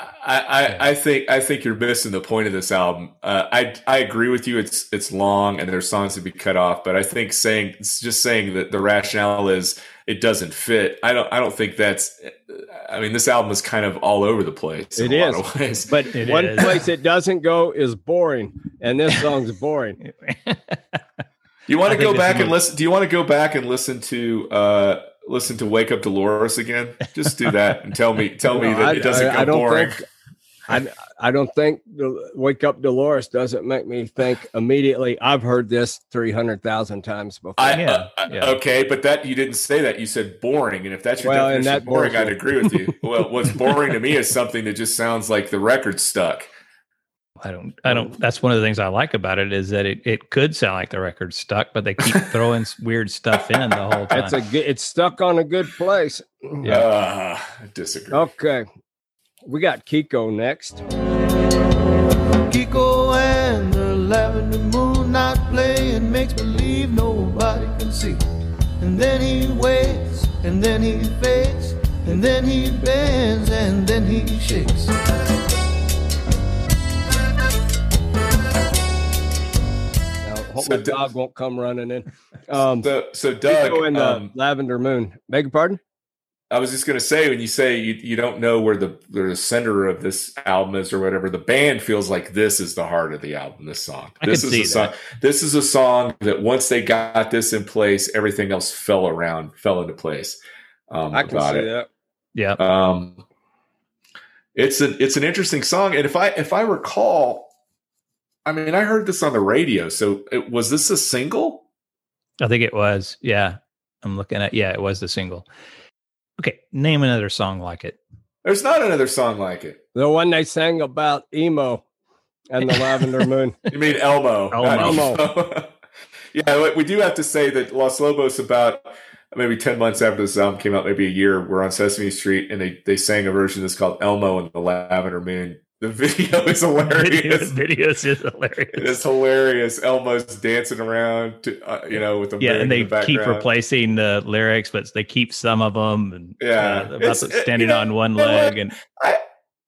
I, I, I think I think you're missing the point of this album. Uh, I I agree with you. It's it's long and there's songs to be cut off, but I think saying it's just saying that the rationale is it doesn't fit. I don't I don't think that's. I mean, this album is kind of all over the place. in
It
a lot of ways.
but
It
one
is.
place it doesn't go is boring, and this <laughs> song's boring. <laughs>
You want to go back and listen? Do you want to go back and listen to uh listen to "Wake Up Dolores" again? Just do that and tell me tell me
No,
that
I-
it doesn't
I-
go
I don't
boring.
think- I I don't think the "Wake Up Dolores" doesn't make me think immediately. I've heard this three hundred thousand times before.
I,
Yeah,
uh, uh,
yeah.
Okay, but that you didn't say that. You said boring, and if that's your
Well, and
definition
that
of boring, I'd agree with you. <laughs> well, what's boring to me is something that just sounds like the record stuck.
I don't I don't that's one of the things I like about it is that it, it could sound like the record's stuck, but they keep <laughs> throwing weird stuff in the whole time.
it's a good, it's stuck on a good place.
Yeah.
Uh, I disagree.
Okay, we got Kiko next.
Kiko and the lavender moon not playing makes believe nobody can see. And then he waits, and then he fades, and then he bends, and then he shakes.
Hope
So
my
d-
dog won't come running in. <laughs> Um,
So, so Doug,
Kiko and the
um,
Lavender Moon. Beg your pardon?
I was just going to say when you say you, you don't know where the where the center of this album is or whatever, the band feels like this is the heart of the album. This song,
I
this
could
is
see
a song. This is a song that once they got this in place, everything else fell around, fell into place. Um,
I can
about
see
it.
that.
yeah.
Um, it's an it's an interesting song, and if I if I recall, I mean, I heard this on the radio. So it, was this a single?
I think it was. Yeah. I'm looking at yeah, it was the single. Okay, name another song like it.
There's not another song like it.
The one they sang about emo and the Lavender <laughs> Moon.
You mean Elmo? not
Elmo.
Emo. <laughs> yeah, we- we do have to say that Los Lobos about maybe ten months after this album came out, maybe a year, we're on Sesame Street and they they sang a version that's called Elmo and the Lavender Moon. The video <laughs> is hilarious. <laughs>
Videos is hilarious.
is hilarious. Elmo's dancing around, to, uh, you know, with the
Yeah, and they
the
keep replacing the lyrics, but they keep some of them. And
Yeah.
uh, about
It's- it-
standing
know-
on one leg.
what?
And
I,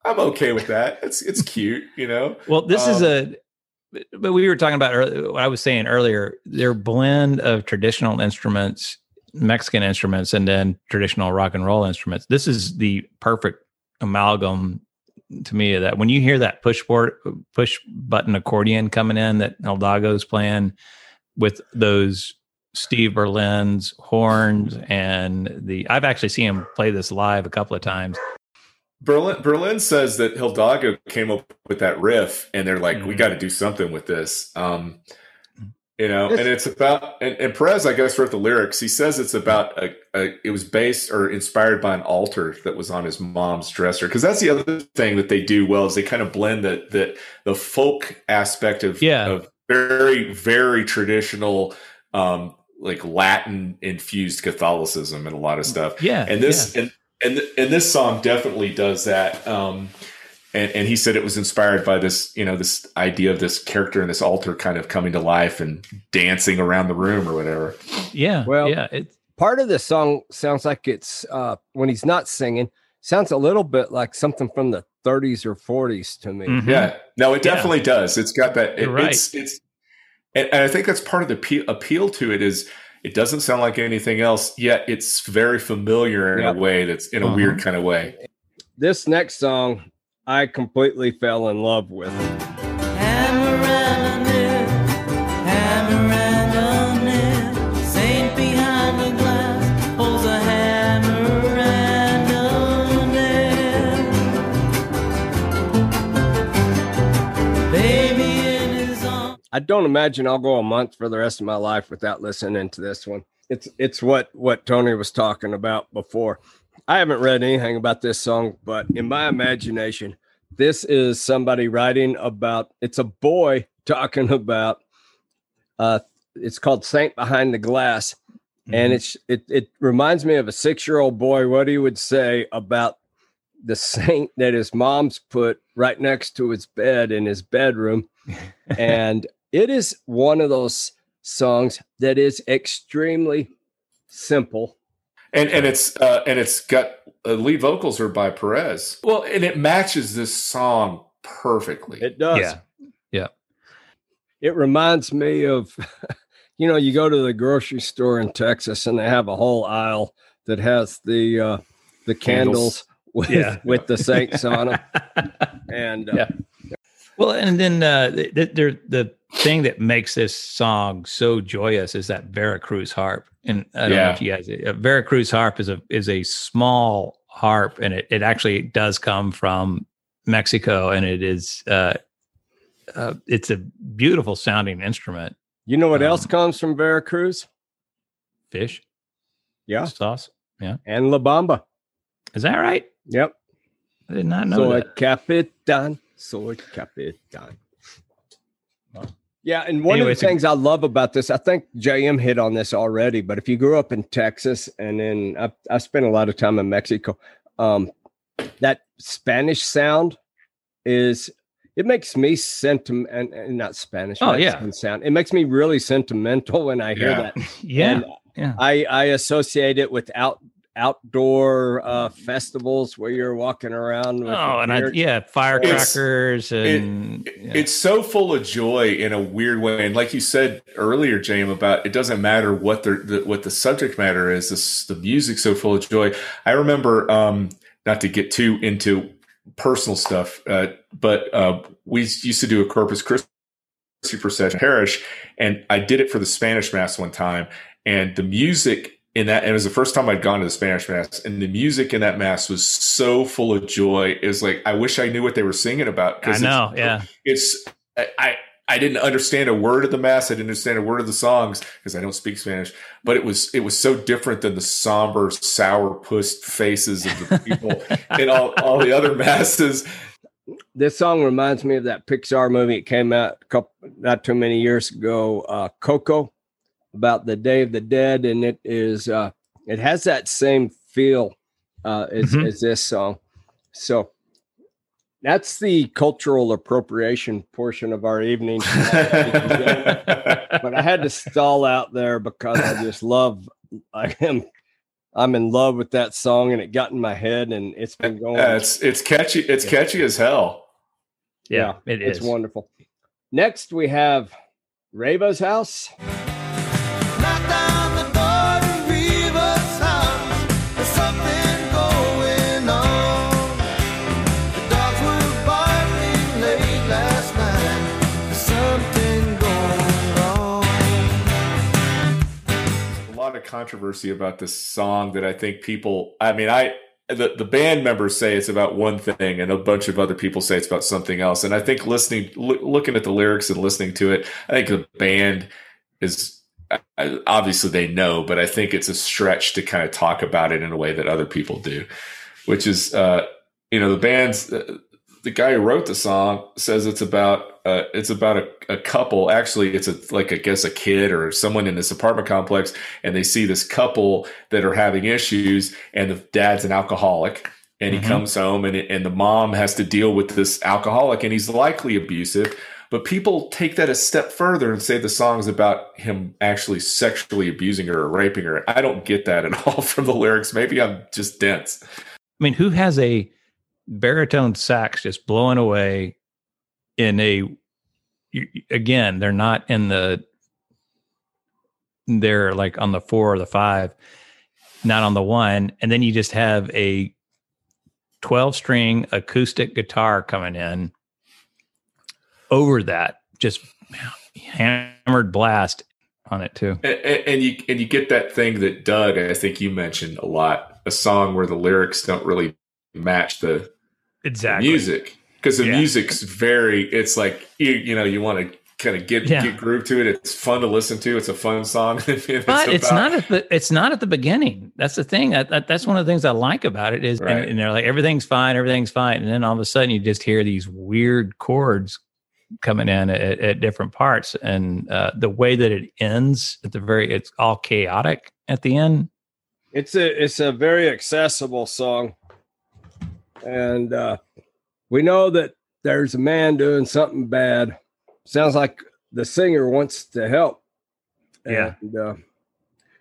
I'm okay with that. It's it's cute, you know.
well, this is
Um,
a. But we were talking about earlier, what I was saying earlier. Their blend of traditional instruments, Mexican instruments, and then traditional rock and roll instruments. This is the perfect amalgam to me that when you hear that push board, push button accordion coming in that Hidalgo's playing with those Steve Berlin's horns and the I've actually seen him play this live a couple of times.
Berlin Berlin says that Hidalgo came up with that riff, and they're like, "We
Mhm.
got to do something with this." Um, you know, and it's about and, and Perez, I guess, wrote the lyrics. He says it's about a, a it was based or inspired by an altar that was on his mom's dresser. Because that's the other thing that they do well is they kind of blend that that the folk aspect of
Yeah.
of very very traditional um like Latin infused Catholicism and a lot of stuff.
Yeah,
and this and and and this song definitely does that. Um, and, and he said it was inspired by this, you know, this idea of this character and this altar kind of coming to life and dancing around the room or whatever.
Yeah.
Well,
yeah. It,
Part of the song sounds like it's uh, when he's not singing, sounds a little bit like something from the 30s or 40s to me.
mhm.
Yeah, no, it
Yeah.
definitely does. It's got that. It,
right.
It's it's, and, and I think that's part of the pe- appeal to it is it doesn't sound like anything else, yet it's very familiar in
Yep.
a way that's in a
Uh-huh.
weird kind of way.
This next song, I completely fell in love with. I don't imagine I'll go a month for the rest of my life without listening to this one. It's it's what what Tony was talking about before. I haven't read anything about this song, but in my imagination, this is somebody writing about it's a boy talking about uh it's called Saint Behind the Glass. And it's it it reminds me of a six-year-old boy, what he would say about the saint that his mom's put right next to his bed in his bedroom <laughs> and it is one of those songs that is extremely simple.
And and it's uh, and it's got uh, lead vocals are by Perez. Well, and it matches this song perfectly.
It does.
Yeah. Yeah.
It reminds me of, <laughs> you know, you go to the grocery store in Texas and they have a whole aisle that has the uh, the candles,
Candles.
with
Yeah.
with the saints on them, <laughs> and uh,
Yeah. Well, and then uh, the, the, the thing that makes this song so joyous is that Veracruz harp. And I don't know if you guys, a Veracruz harp is a is a small harp, and it, it actually does come from Mexico, and it is uh, uh, it's a beautiful sounding instrument.
you know what else
Um,
comes from Veracruz?
Fish
Yeah,
sauce. Yeah.
And La Bamba.
Is that right?
Yep.
I did not know
Soy
that.
A capitan, soy capitan. Yeah, and one
Anyway,
of the things I love about this, I think JM hit on this already, but if you grew up in Texas and then I, I spent a lot of time in Mexico, um, that Spanish sound is it makes me sentiment and, and not Spanish.
Oh, yeah.
Sound. It makes me really sentimental when I hear
Yeah.
that. <laughs>
Yeah.
And
yeah.
I I associate it with out outdoor uh festivals where you're walking around with
Oh, and I, yeah, firecrackers and yeah.
It's so full of joy in a weird way, and like you said earlier, James, about it doesn't matter what the, the what the subject matter is. This, the music's so full of joy. I remember, um, not to get too into personal stuff, uh, but uh, we used to do a Corpus Christi procession parish, and I did it for the Spanish Mass one time, and the music in that and it was the first time I'd gone to the Spanish Mass, and the music in that Mass was so full of joy. It was like I wish I knew what they were singing about.
I
it's-
know. Yeah.
it's I, I I didn't understand a word of the mass. I didn't understand a word of the songs because I don't speak Spanish. But it was it was so different than the somber, sour puss faces of the people <laughs> in all, all the other masses.
this song reminds me of that Pixar movie. It came out a couple, not too many years ago, uh, Coco, about the Day of the Dead, and it is uh, it has that same feel uh, as,
Mhm.
as this song. So that's the cultural appropriation portion of our evening. <laughs> but I had to stall out there because I just love. I am. I'm in love with that song, and it got in my head, and it's been going.
Yeah, it's it's catchy. It's catchy as hell.
Yeah, it
it's
is.
wonderful. Next, we have
Reva's house.
Controversy about this song that I think people. I mean, I the the band members say it's about one thing, and a bunch of other people say it's about something else. And I think listening, loo- looking at the lyrics and listening to it, I think the band is I- obviously they know, but I think it's a stretch to kind of talk about it in a way that other people do, which is, uh, you know, the band's. Uh, the guy who wrote the song says it's about uh, it's about a, a couple. Actually, it's a like I guess a kid or someone in this apartment complex, and they see this couple that are having issues, and the dad's an alcoholic, and he
Mhm.
comes home, and and the mom has to deal with this alcoholic, and he's likely abusive. But people take that a step further and say the song's about him actually sexually abusing her or raping her. I don't get that at <laughs> all from the lyrics. Maybe I'm just dense.
I mean, who has a baritone sax just blowing away in a again, they're not in the they're like on the 4 or the 5, not on the 1, and then you just have a 12 string acoustic guitar coming in over that just hammered blast on it too.
And and you and you get that thing that Doug, I think you mentioned a lot, a song where the lyrics don't really match the
Exactly.
music because the
Yeah.
music's very. It's like you, you know you want to kind of get
Yeah.
get groove to it. It's fun to listen to. It's a fun song. <laughs> it's
but it's
about-
not at the it's not at the beginning. That's the thing. That, that that's one of the things I like about it is,
Right.
and, and they're like everything's fine, everything's fine, and then all of a sudden you just hear these weird chords coming in at, at different parts, and uh, the way that it ends at the very, it's all chaotic at the end.
It's a it's a very accessible song, and uh, we know that there's a man doing something bad. Sounds like the singer wants to help.
Yeah.
And, uh,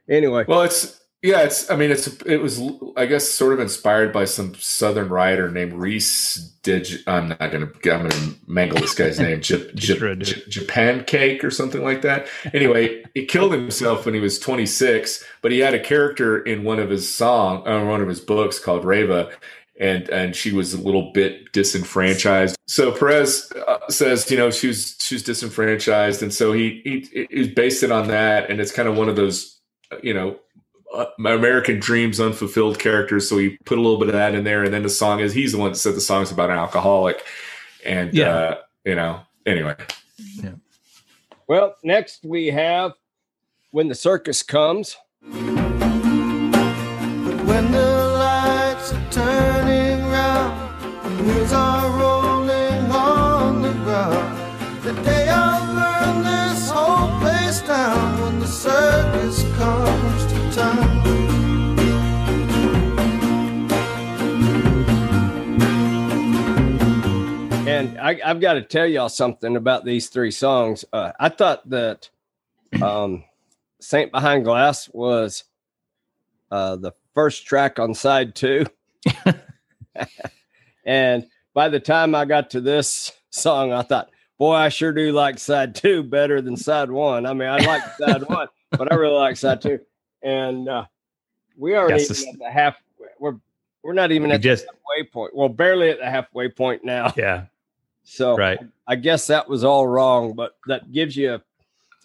anyway,
Well, it's yeah, it's. I mean, it's. It was, I guess, sort of inspired by some Southern writer named Reese. Dig. I'm not gonna. I'm gonna mangle this guy's name. J- <laughs> J- J- Japan Cake or something like that. Anyway, he killed himself when he was 26, but he had a character in one of his song, uh, one of his books called Reva. And, and she was a little bit disenfranchised. So Perez uh, says, you know, she was she was disenfranchised, and so he he, he based it on that. And it's kind of one of those, uh, you know, uh, American dreams unfulfilled characters. So he put a little bit of that in there, and then the song is he's the one that said the song's about an alcoholic, and
Yeah.
uh, you know, anyway, Yeah.
well, next we have when the circus comes.
But when the and are rolling on the ground, the day I'll burn this whole place down when the circus comes to town.
And I, I've got to tell y'all something about these three songs. Uh, I thought that <clears throat> um, Saint Behind Glass was uh, the first track on side two. <laughs> <laughs> and by the time I got to this song, I thought, boy, I sure do like side two better than side one. I mean, I like side one, but I really like side two. And uh, we already at the half. We're we're not even at
just
the halfway point. Well, barely at the halfway point now.
yeah,
So
right.
I guess that was all wrong, but that gives you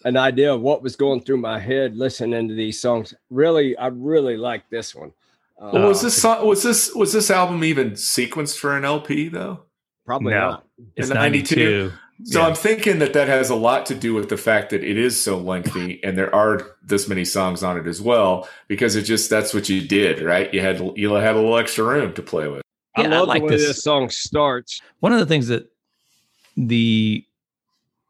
an idea of what was going through my head listening to these songs. Really, I really like this one. Uh,
well, was this song, was this was this album even sequenced for an LP though?
probably
No.
not.
It's
In 92?
92.
So
Yeah.
I'm thinking that that has a lot to do with the fact that it is so lengthy and there are this many songs on it as well because it just that's what you did, right? You had you had a little extra room to play with.
I
Yeah, I
love
like
the way
this.
this song starts.
one of the things that the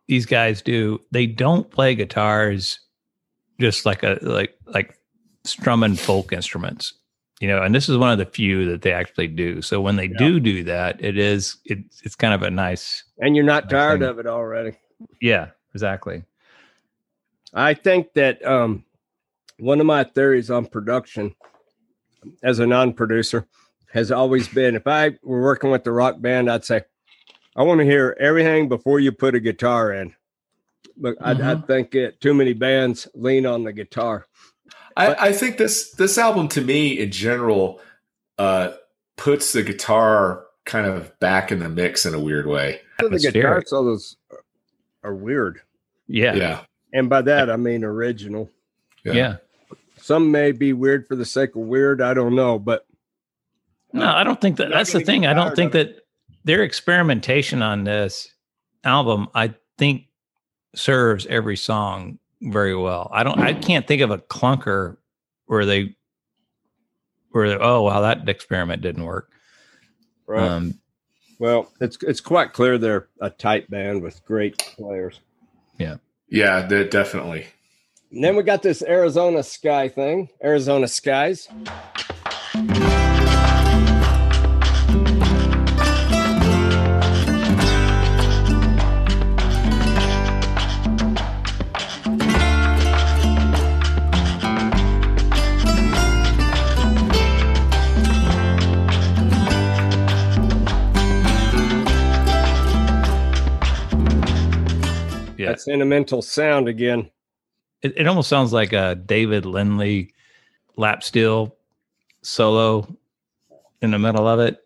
these guys do they don't play guitars just like a like like strumming folk instruments you know and this is one of the few that they actually do so when they do do that it is it, it's kind of a nice
And you're not
Nice
tired
thing.
of it already.
yeah exactly
I think that um, one of my theories on production as a non producer has always been if I were working with the rock band, I'd say, I want to hear everything before you put a guitar in. But I, I think it, too many bands lean on the guitar.
I, I think this this album to me in general uh, puts the guitar kind of back in the mix in a weird way.
The guitar
Atmospheric.
solos are weird.
yeah yeah,
Yeah.
And by that, I mean original.
Yeah.
Some may be weird for the sake of weird. I don't know. But
no i don't think that that's the thing i don't think that their experimentation on this album i think serves every song very well i don't i can't think of a clunker where they where they, oh wow that experiment didn't work
right.
Um,
Well, it's it's quite clear they're a tight band with great players.
Yeah, de- definitely.
And then we got this Arizona Sky thing, Arizona Skies. That sentimental sound again.
It, it almost sounds like a David Lindley lap steel solo in the middle of it.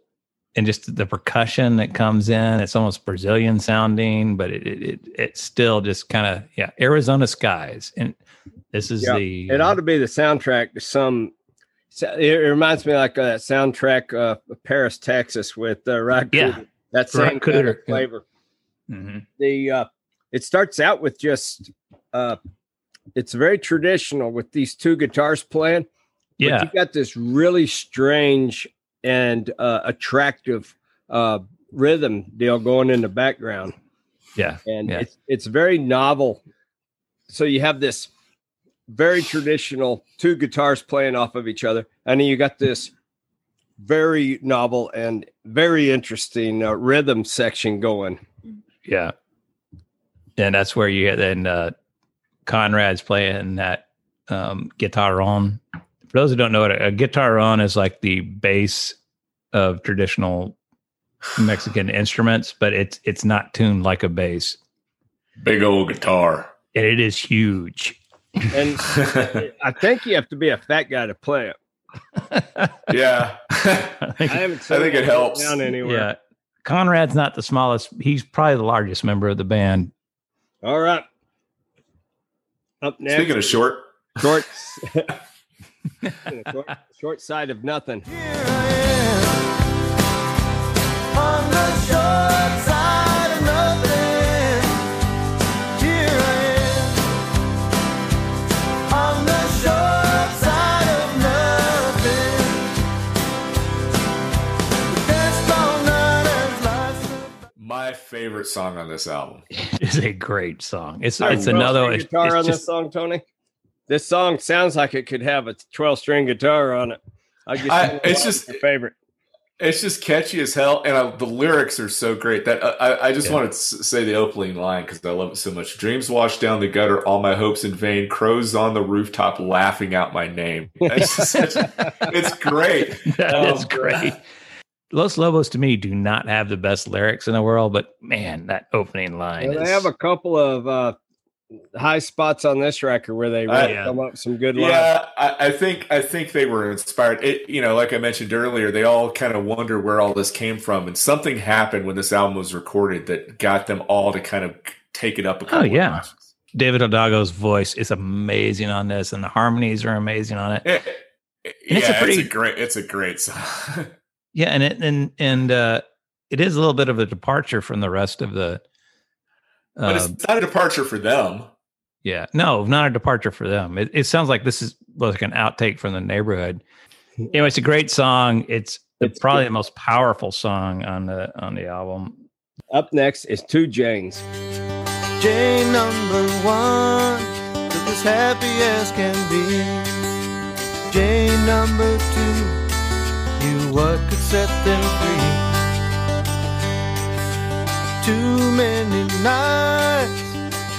And just the percussion that comes in, it's almost Brazilian sounding, but it it, it it's still just kind of yeah, Arizona skies. And this is
Yeah,
the
It ought to be the soundtrack to some. so- It reminds me like that soundtrack uh, of Paris, Texas, with uh, Rod
Yeah.
Cooder. That same
Rod
kind of
Cooder, yeah.
flavor.
Mhm.
the uh it starts out with just uh it's very traditional with these two guitars playing but
yeah,
you got this really strange and uh attractive uh rhythm deal going in the background
yeah,
and
Yeah.
it's it's very novel so you have this very traditional two guitars playing off of each other and then you got this very novel and very interesting uh, rhythm section going
yeah. And that's where you get then uh, Conrad's playing that um, guitarrón. For those who don't know it, a guitarrón is like the bass of traditional Mexican <sighs> instruments, but it's it's not tuned like a bass,
Big old guitar.
and it is huge.
and <laughs> I think you have to be a fat guy to play it. <laughs>
yeah.
I think-
I haven't.
I think it helps.
down anywhere.
yeah, Conrad's not the smallest. He's probably the largest member of the band.
All right. Up next,
Speaking of short,
short, short, <laughs> <laughs> short side of nothing.
Here I
favorite song on this album. <laughs>
It's a great song. It's
Our
it's another
string
it's,
guitar
it's
on
just-
this song, Tony. This song sounds like it could have a 12 string guitar on it. I guess
I- it's just-
your favorite.
It's just catchy as hell, and I, the lyrics are so great that uh, I, I just
Yeah.
want to say the opening line because I love it so much. Dreams wash down the gutter, all my hopes in vain. Crows on the rooftop laughing out my name. <laughs> It's, just such a- it's great. <laughs>
That
Oh,
is great. Los Lobos to me do not have the best lyrics in the world, but man, that opening line.
Well,
is,
they have a couple of uh, high spots on this record where they really
Uh,
come up some good lines.
Yeah, I, I think I think they were inspired. It, you know, like I mentioned earlier, they all kind of wonder where all this came from, and something happened when this album was recorded that got them all to kind of take it up a couple.
Oh, yeah.
notches.
David Hidalgo's voice is amazing on this, and the harmonies are amazing on it.
It-
And
yeah,
it's a pretty-
it's a great, it's a great song. <laughs>
Yeah, and it and and uh, it is a little bit of a departure from the rest of the.
but
Uh,
it's not a departure for them.
yeah, no, not a departure for them. It, it sounds like this is like an outtake from the neighborhood. Anyway, it's a great song. It's,
It's
probably
good.
the most powerful song on the on the album.
Up next is Two Janes.
J number one, look as happy as can be. J number two, knew what could set them free. Too many nights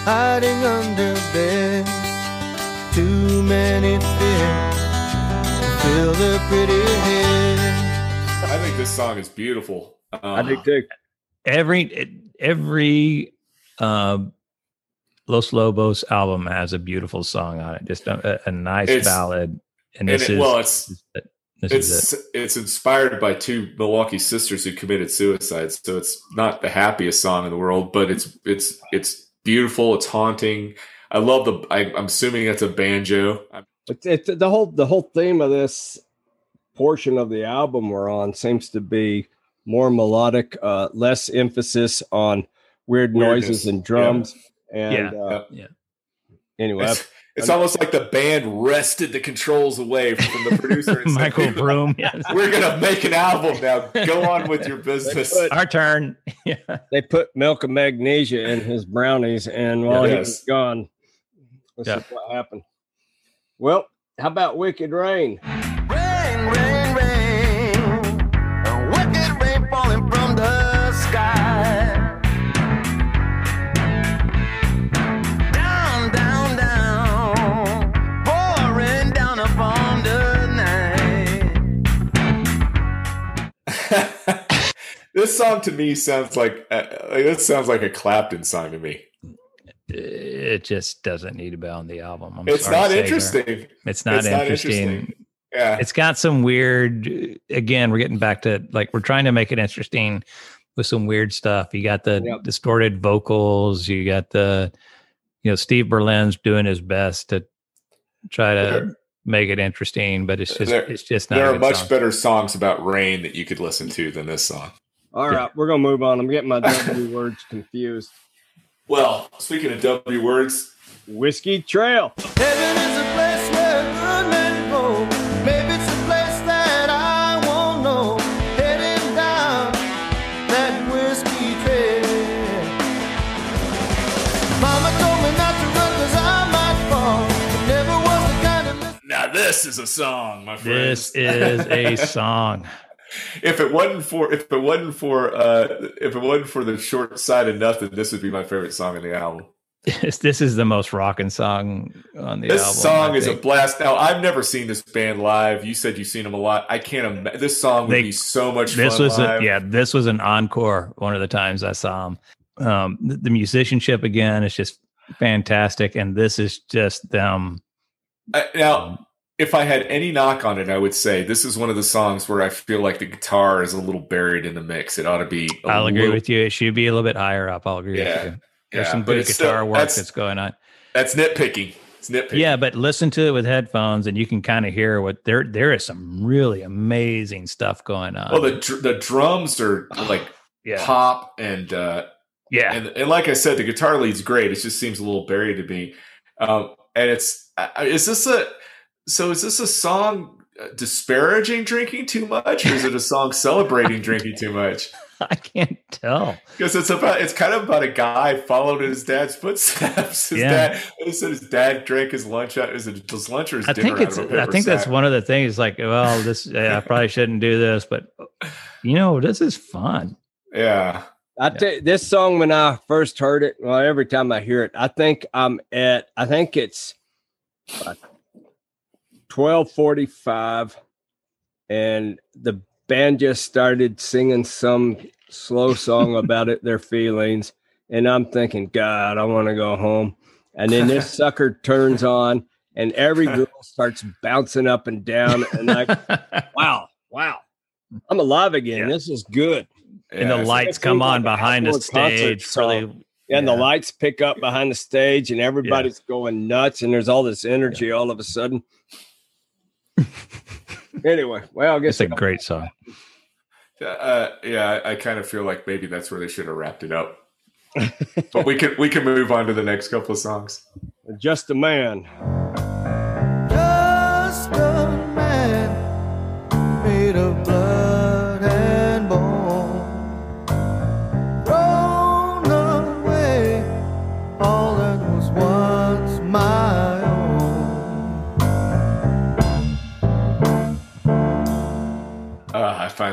hiding under bed. Too many fears to fill their pretty head.
I think this song is beautiful. Um,
I do too.
every every uh, Los Lobos album has a beautiful song on it. Just a, a nice
It's-
ballad, and
and
this
it-
is
well, it's
this is it.
it's it's inspired by two Milwaukee sisters who committed suicide. So it's not the happiest song in the world, but it's it's it's beautiful. It's haunting. I love the. I, I'm assuming that's a banjo. I'm-
It's, it's the whole the whole theme of this portion of the album we're on seems to be more melodic, uh, less emphasis on weird
Weirdness,
noises and drums. And
Yeah.
uh,
Yeah.
anyway,
It's, It's almost like the band wrested the controls away from the <laughs> producer. And said,
Michael Froom. <laughs> Yes.
We're gonna make an album now. Go on with your <laughs> business.
put-
Our turn. Yeah.
They put milk of magnesia in his brownies, and while he
Yes.
was gone, this
Yeah.
is what happened. Well, how about Wicked Rain?
Rain, rain, rain.
This song to me sounds like uh, this sounds like a Clapton song to me.
It just doesn't need to be on the album. I'm
It's not interesting.
It's not
It's not
interesting.
interesting. Yeah.
It's got some weird. Again, we're getting back to like we're trying to make it interesting with some weird stuff. You got the
Yep.
distorted vocals. You got the, you know, Steve Berlin's doing his best to try to make it interesting, but it's just
There-
it's just not.
there are much
song.
better songs about rain that you could listen to than this song.
All right, we're gonna move on. I'm getting my W <laughs> words confused.
Well, speaking of W words,
Whiskey Trail.
Heaven is a place where good men go. Maybe it's a place that I won't know. Heading down that whiskey trail. Mama told me not to run 'cause I might fall. But never was the kind of
now this is a song, my friends.
This is a <laughs> song.
If it wasn't for if it wasn't for uh if it wasn't for the short side of nothing, this would be my favorite song in the album.
This, this is the most rocking song on the
This
album.
song
I
is a blast. Now I've never seen this band live. You said you've seen them a lot. I can't imagine this song would
They-
be so much
this
fun
was a, yeah this was an encore one of the times i saw them. um the, the musicianship again is just fantastic and this is just them
now, if I had any knock on it, I would say this is one of the songs where I feel like the guitar is a little buried in the mix. It ought to be. i
i'll agree with you it should be a little bit higher up i'll agree
Yeah,
with you there's
yeah,
some good guitar
still-
work
that's-
that's, going on
That's nitpicking. It's nitpicking.
yeah but listen to it with headphones and you can kind of hear what there there is some really amazing stuff going on
Well, the dr- the drums are <sighs> like
yeah
pop and uh,
yeah
and and like I said, the guitar lead's great. It just seems a little buried to me. Um, and it's uh, is this a so is this a song uh, disparaging drinking too much, or is it a song celebrating drinking too much? <laughs>
i can't tell
Because it's about it's kind of about a guy followed in his dad's footsteps. <laughs> His
Yeah.
dad he said his dad drank his lunch out is it his lunch or his
I
dinner
think
out
it's.
of a
I
paper
think that's one of the things. Like, well, this <laughs> yeah, I probably shouldn't do this, but you know, this is fun.
Yeah.
I tell you, this song when I first heard it, well, every time I hear it, I think I'm at, I think it's twelve forty five, and the band just started singing some slow song about it, their feelings, and I'm thinking, God, I want to go home. And then this <laughs> sucker turns on, and every girl starts bouncing up and down, and like, <laughs> wow, wow, I'm alive again.
Yeah.
This is good.
and the lights come
seems
on
like
behind the stage. Really,
and the lights pick up behind the stage and everybody's going nuts and there's all this energy all of a sudden <laughs> anyway well i guess
it's a great song.
Uh, yeah, I, I kind of feel like maybe that's where they should have wrapped it up. <laughs> but we can we can move on to the next couple of songs.
just a man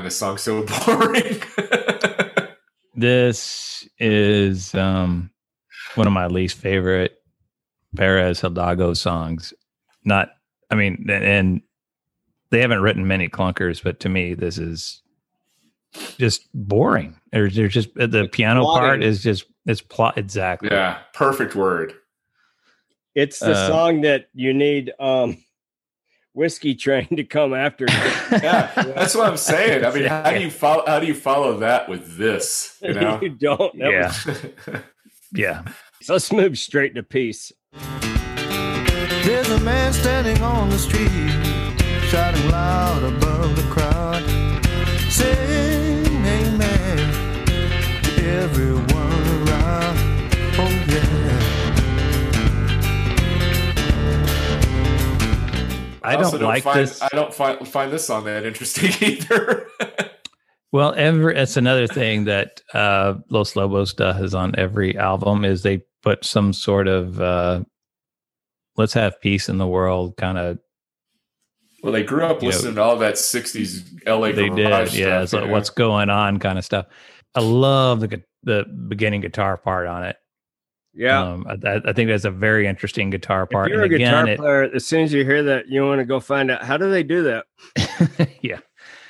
this song so <laughs> boring.
This is um, one of my least favorite Perez Hidalgo songs. Not, I mean, and- and they haven't written many clunkers, but to me, this is just boring. There's, there's just the piano part is just it's plot exactly.
yeah, perfect word.
it's the
Uh,
song that you need um Whiskey Trail to come after <laughs>
Yeah, that's what I'm saying. I mean, how do you follow? How do you follow that with this? You <laughs> know.
you don't that
Yeah.
was- <laughs>
Yeah.
so let's move straight to peace
There's a man standing on the street, shouting loud above the crowd, saying amen to everyone around. Oh yeah.
I
also
don't like
find,
this.
I don't find find this song that interesting <laughs> either.
Well, ever it's another thing that uh, Los Lobos does on every album is they put some sort of uh, let's have peace in the world kind of.
well, they grew up
You know,
listening to all that '60s LA.
They did, yeah. So what's going on, kind of stuff. I love the the beginning guitar part on it.
Yeah.
um, I, I think that's a very interesting guitar part.
if you're
and
a guitar
it,
player, as soon as you hear that, you want to go find out how do they do that. <laughs>
yeah,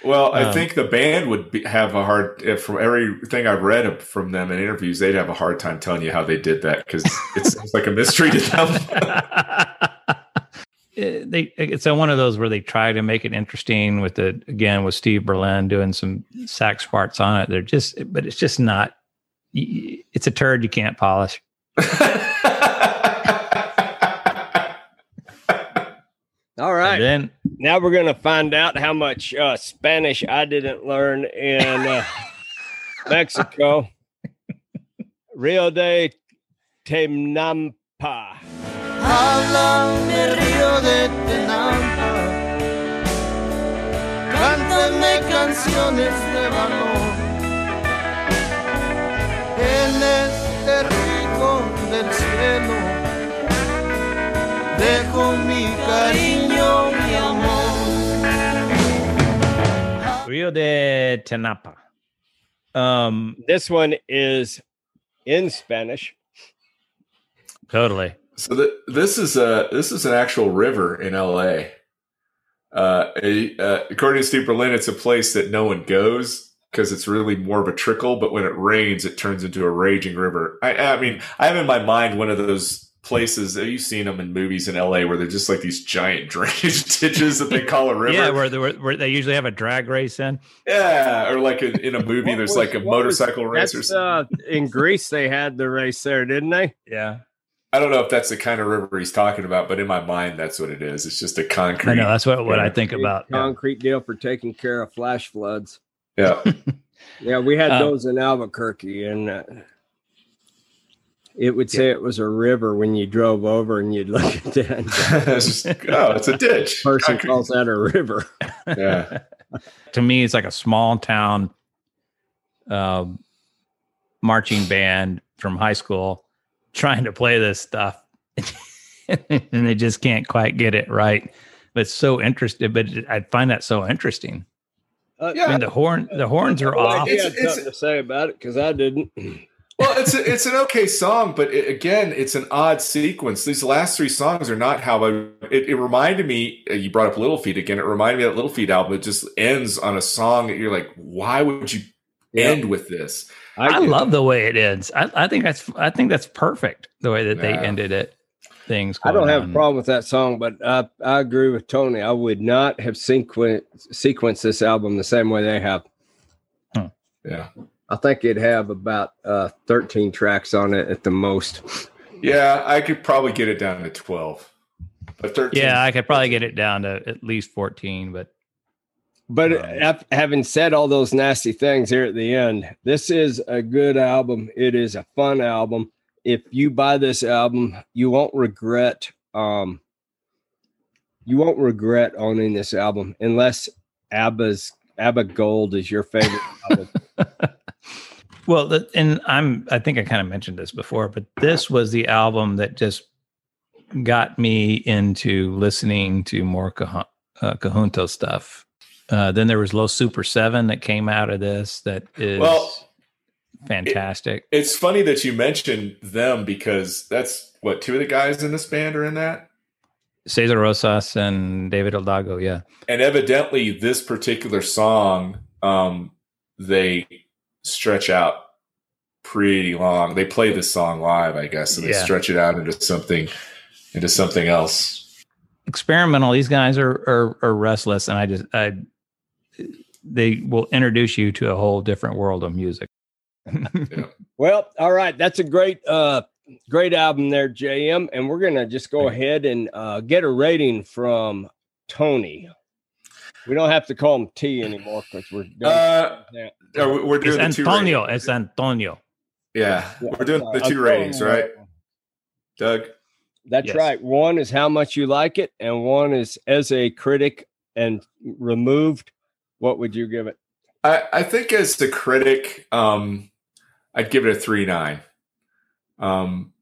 Well, I
Um,
think the band would be, have a hard. If from everything I've read from them in interviews, they'd have a hard time telling you how they did that because it <laughs> seems like a mystery to them. <laughs>
Eh, they it's a one of those where they try to make it interesting with the again with Steve Berlin doing some sax parts on it. They're just, but it's just not. y- y- It's a turd you can't polish. <laughs>
All right.
And then
now we're going to find out how much uh, Spanish I didn't learn in uh, <laughs> Mexico. Rio de Tenampa.
Háblame río de Tenampa, cántame canciones de valor. En este rico del cielo, dejo mi cariño, mi amor.
Rio de Tenampa. Um,
This one is in Spanish.
totally.
So th- this is a this is an actual river in LA. Uh, a, uh, according to Steve Berlin, it's a place that no one goes because it's really more of a trickle. But when it rains, it turns into a raging river. I, I mean, I have in my mind one of those places. Have you seen them in movies in LA where they're just like these giant <laughs> drainage ditches that they call a river?
Yeah, where, they- where, where they usually have a drag race in.
Yeah, or like in, in a movie, there's
was-
like a
what was-
motorcycle race or something.
uh, in Grease, they had the race there, didn't they?
Yeah,
I don't know if that's the kind of river he's talking about, but in my mind, that's what it is. It's just a concrete.
I know that's what what I think about. Yeah.
Concrete deal for taking care of flash floods.
Yeah. <laughs>
Yeah, we had
Uh,
those in Albuquerque, and uh, it would say it was a river when you drove over and you'd look at that. <laughs>
it's just, oh, it's a ditch. <laughs>
Person
Concrete.
calls that a river.
Yeah.
to me, it's like a small town um, marching band from high school trying to play this stuff, and they just can't quite get it right. But it's so interesting. But I find that so interesting.
Uh,
Yeah.
I mean, the horn, the horns are
Well,
off.
He
It's-
had
it's-
something to say about it because I didn't. <laughs>
Well, it's a, it's an okay song, but it, again, it's an odd sequence. These last three songs are not how I. It, it reminded me. uh, You brought up Little Feat again. It reminded me of that Little Feat album. It just ends on a song that you're like, why would you end with this?
I
did.
love the way it ends. I, I think that's I think that's perfect the way that they ended it. Things.
I don't
going
have a problem with that song, but I, I agree with Tony. I would not have sequen- sequenced this album the same way they have.
Yeah,
I think it'd have about uh, 13 tracks on it at the most.
yeah, I could probably get it down to twelve, but thirteen.
Yeah, I could probably get it down to at least fourteen, but
But
Um,
having said all those nasty things here at the end, this is a good album. It is a fun album. If you buy this album, you won't regret. Um, you won't regret owning this album unless ABBA's ABBA Gold is your favorite. <laughs>
Well, and I'm I think I kind of mentioned this before, but this was the album that just got me into listening to more Cajun, uh, conjunto stuff. Uh, then there was Los Super Seven that came out of this that is
Well,
fantastic.
It's funny that you mentioned them because that's what two of the guys in this band are in that.
Cesar Rosas and David Hidalgo, yeah.
and evidently this particular song um they stretch out pretty long they play this song live i guess and they
Yeah.
stretch it out into something into something else
experimental. These guys are, are are restless, and I just I they will introduce you to a whole different world of music. <laughs>
Well, all right, that's a great uh great album there, JM, and we're gonna just go ahead and uh get a rating from Tony. We don't have to call him T anymore because we're done.
uh
Yeah.
yeah, we- we're
it's
doing the
Antonio.
ratings.
It's Antonio.
yeah we're doing the
Uh,
two ratings right doug
That's
Yes.
right. One is how much you like it, and one is as a critic and removed. What would you give it?
I, I think as the critic, um, I'd give it a three nine. Um,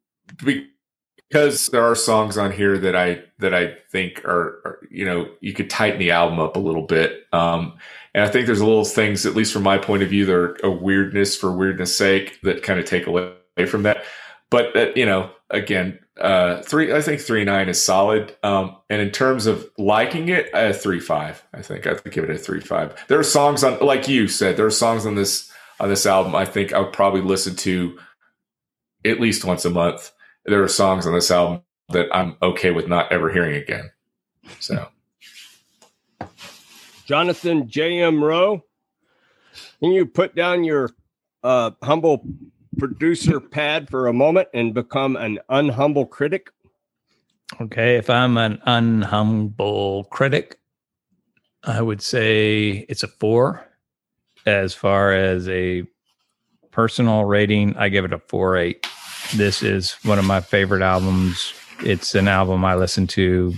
because there are songs on here that I that I think are, are you know you could tighten the album up a little bit. Um, and I think there's a little things, at least from my point of view, that are a weirdness for weirdness sake that kind of take away from that. But uh, you know, again, uh, three. I think three nine is solid. Um, and in terms of liking it, a three five. I think I'd give it a three five. There are songs on, like you said, there are songs on this on this album. I think I would probably listen to at least once a month. There are songs on this album that I'm okay with not ever hearing again. So <laughs>
Jonathan J.M. Rowe, can you put down your uh, humble producer pad for a moment and become an unhumble critic?
Okay, if I'm an unhumble critic, I would say it's a four. As far as a personal rating, I give it a four eight. This is one of my favorite albums. It's an album I listen to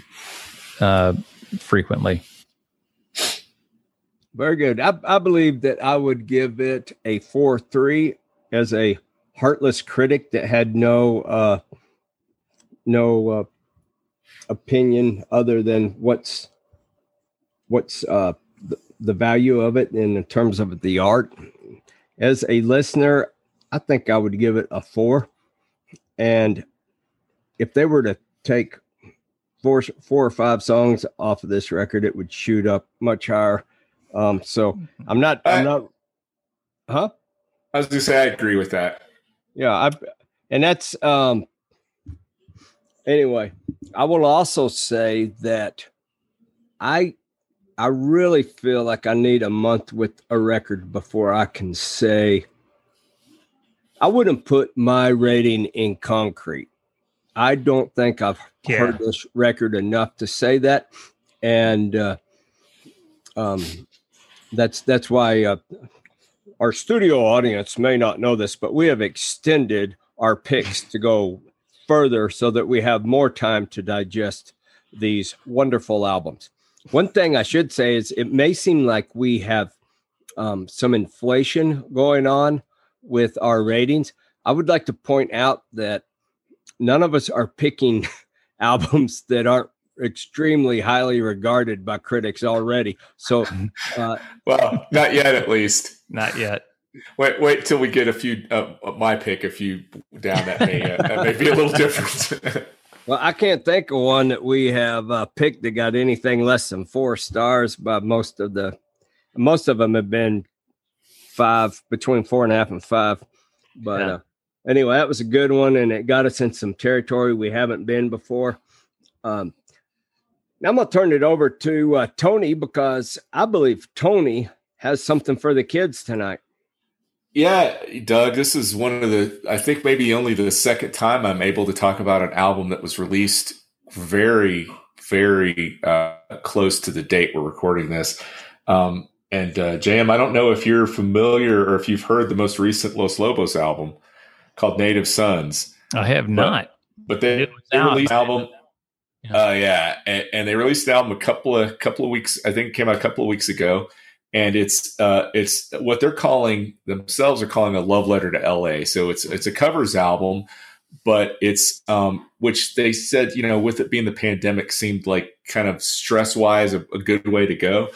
uh, frequently.
Very good. I, I believe that I would give it a four three as a heartless critic that had no uh, no uh, opinion other than what's what's uh, the, the value of it in terms of the art. As a listener, I think I would give it a four. And if they were to take four four or five songs off of this record, it would shoot up much higher. Um, so I'm not, I'm
I-
not, huh?
I was going to say I agree with that.
Yeah, I, and that's um. Anyway, I will also say that I, I really feel like I need a month with a record before I can say. I wouldn't put my rating in concrete. I don't think I've
Yeah.
heard this record enough to say that, and uh, um, that's that's why uh, our studio audience may not know this, but we have extended our picks to go further so that we have more time to digest these wonderful albums. One thing I should say is it may seem like we have um, some inflation going on with our ratings. I would like to point out that none of us are picking <laughs> albums that aren't extremely highly regarded by critics already. So <laughs> uh,
Well, not yet, at least.
Not yet.
Wait, wait till we get a few. Uh, my pick, a few down. That may uh, that may be a little different. <laughs>
Well, I can't think of one that we have uh, picked that got anything less than four stars. But most of the, most of them have been five, between four and a half and five. But
Yeah.
uh, anyway, that was a good one, and it got us in some territory we haven't been before. Um, now I'm gonna turn it over to uh, Tony because I believe Tony has something for the kids tonight.
Yeah, Doug, this is one of the, I think maybe only the second time I'm able to talk about an album that was released very, very uh, close to the date we're recording this. Um, and uh, JM, I don't know if you're familiar or if you've heard the most recent Los Lobos album called Native Sons,
I have not.
but they,
was
they
out.
released an album.
Yeah.
Uh, yeah, and, and they released the album a couple of couple of weeks. I think it came out a couple of weeks ago, and it's uh, it's what they're calling themselves are calling a love letter to L.A. So it's it's a covers album, but it's um, which they said you know with it being the pandemic seemed like kind of stress wise a, a good way to go.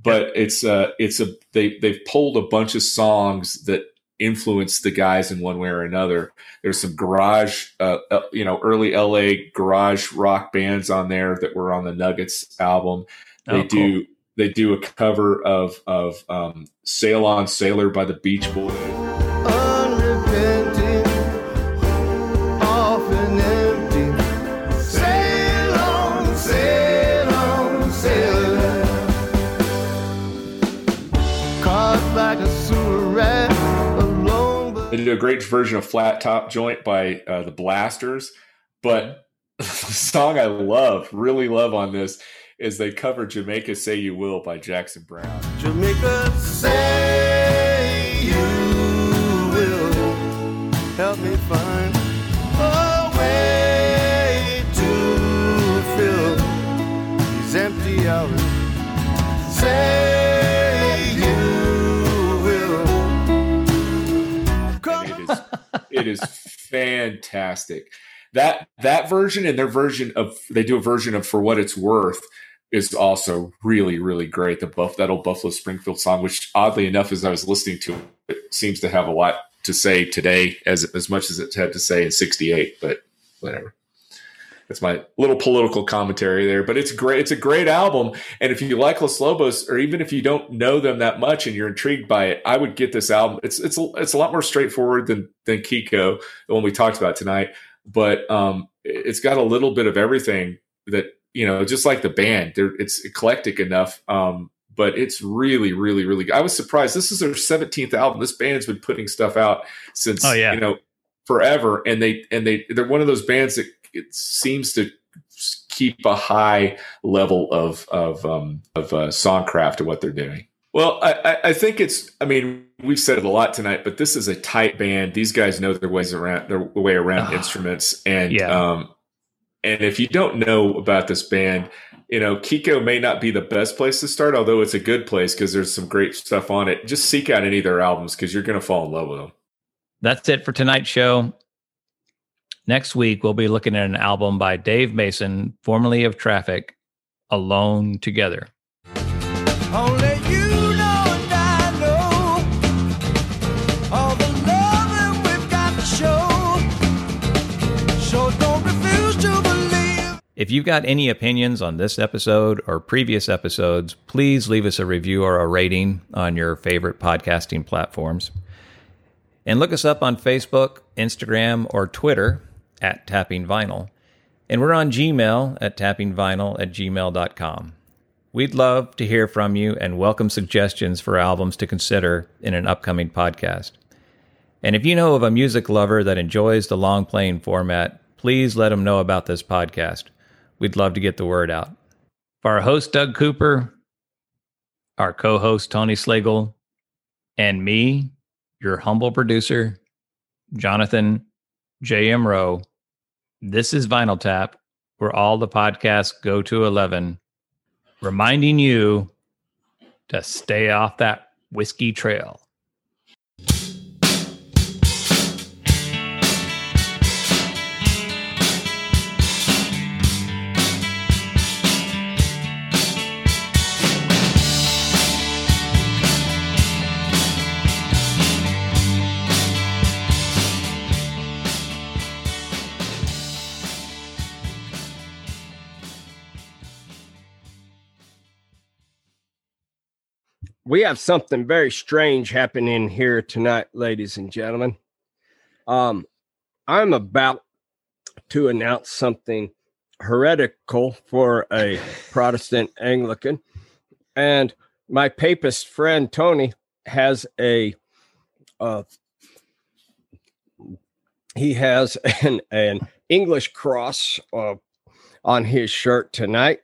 But it's uh it's a they they've pulled a bunch of songs that influenced the guys in one way or another. There's some garage, uh, uh, you know, early LA garage rock bands on there that were on the Nuggets album. They
Oh, cool.
do they do a cover of of um, "Sail On Sailor" by the Beach Boys.
unrepenting, often empty. Sail on, sail on, sailor. Like rat but-
They did a great version of "Flat Top Joint" by uh, the Blasters, but <laughs> the song I love, really love on this, is they cover Jamaica Say You Will by Jackson Browne.
Jamaica Say You Will help me find a way to fill these empty hours. Say you will.
It is, it is fantastic that that version and their version of they do a version of for what it's worth is also really really great. The buff that old Buffalo Springfield song, which oddly enough, as I was listening to it, it seems to have a lot to say today as as much as it had to say in '68. But whatever. That's my little political commentary there, but it's great. It's a great album, and if you like Los Lobos, or even if you don't know them that much and you're intrigued by it, I would get this album. It's it's it's a lot more straightforward than than Kiko, the one we talked about tonight, but um, it's got a little bit of everything that you know, just like the band. They're, it's eclectic enough, um, but it's really, really, really. good. I was surprised. This is their 17th album. This band's been putting stuff out since
Oh, yeah.
you know forever, and they and they they're one of those bands that it seems to keep a high level of of um, of uh, songcraft of what they're doing. Well, I, I- think it's. I mean, we've said it a lot tonight, but this is a tight band. These guys know their ways around their way around
Ah,
instruments, and
yeah.
um, and if you don't know about this band, you know Kiko may not be the best place to start, although it's a good place because there's some great stuff on it. Just seek out any of their albums because you're going to fall in love with them.
That's it for tonight's show. Next week, we'll be looking at an album by Dave Mason, formerly of Traffic, Alone Together.
Only
If you've got any opinions on this episode or previous episodes, please leave us a review or a rating on your favorite podcasting platforms. And look us up on Facebook, Instagram, or Twitter at Tapping Vinyl. And we're on Gmail at tappingvinyl at gmail.com. We'd love to hear from you and welcome suggestions for albums to consider in an upcoming podcast. And if you know of a music lover that enjoys the long playing format, please let them know about this podcast. We'd love to get the word out. For our host, Doug Cooper, our co host, Tony Slagle, and me, your humble producer, Jonathan J.M. Rowe, this is Vinyl Tap, where all the podcasts go to 11, reminding you to stay off that whiskey trail.
We have something very strange happening here tonight, ladies and gentlemen. Um, I'm about to announce something heretical for a Protestant Anglican, and my papist friend Tony has a uh, he has <laughs> an an English cross uh, on his shirt tonight.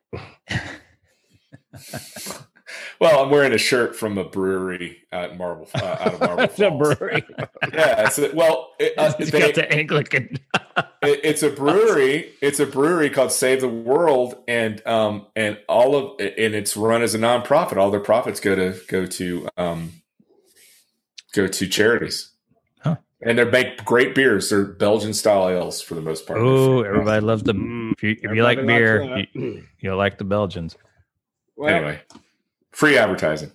<laughs>
Well, I'm wearing a shirt from a brewery at Marble uh, out of Marble <laughs>
the
Falls.
brewery. <laughs>
Yeah, it's well, it, uh,
He's
they-
got the Anglican. <laughs>
it, it's a brewery. It's a brewery called Save the World, and um and all of and it's run as a nonprofit. All their profits go to go to um go to charities.
Huh.
And they make great beers. They're Belgian style ales for the most part.
oh, everybody loves them.
Mm,
If you, if you like beer, you, you'll like the Belgians.
Well,
Anyway, free advertising.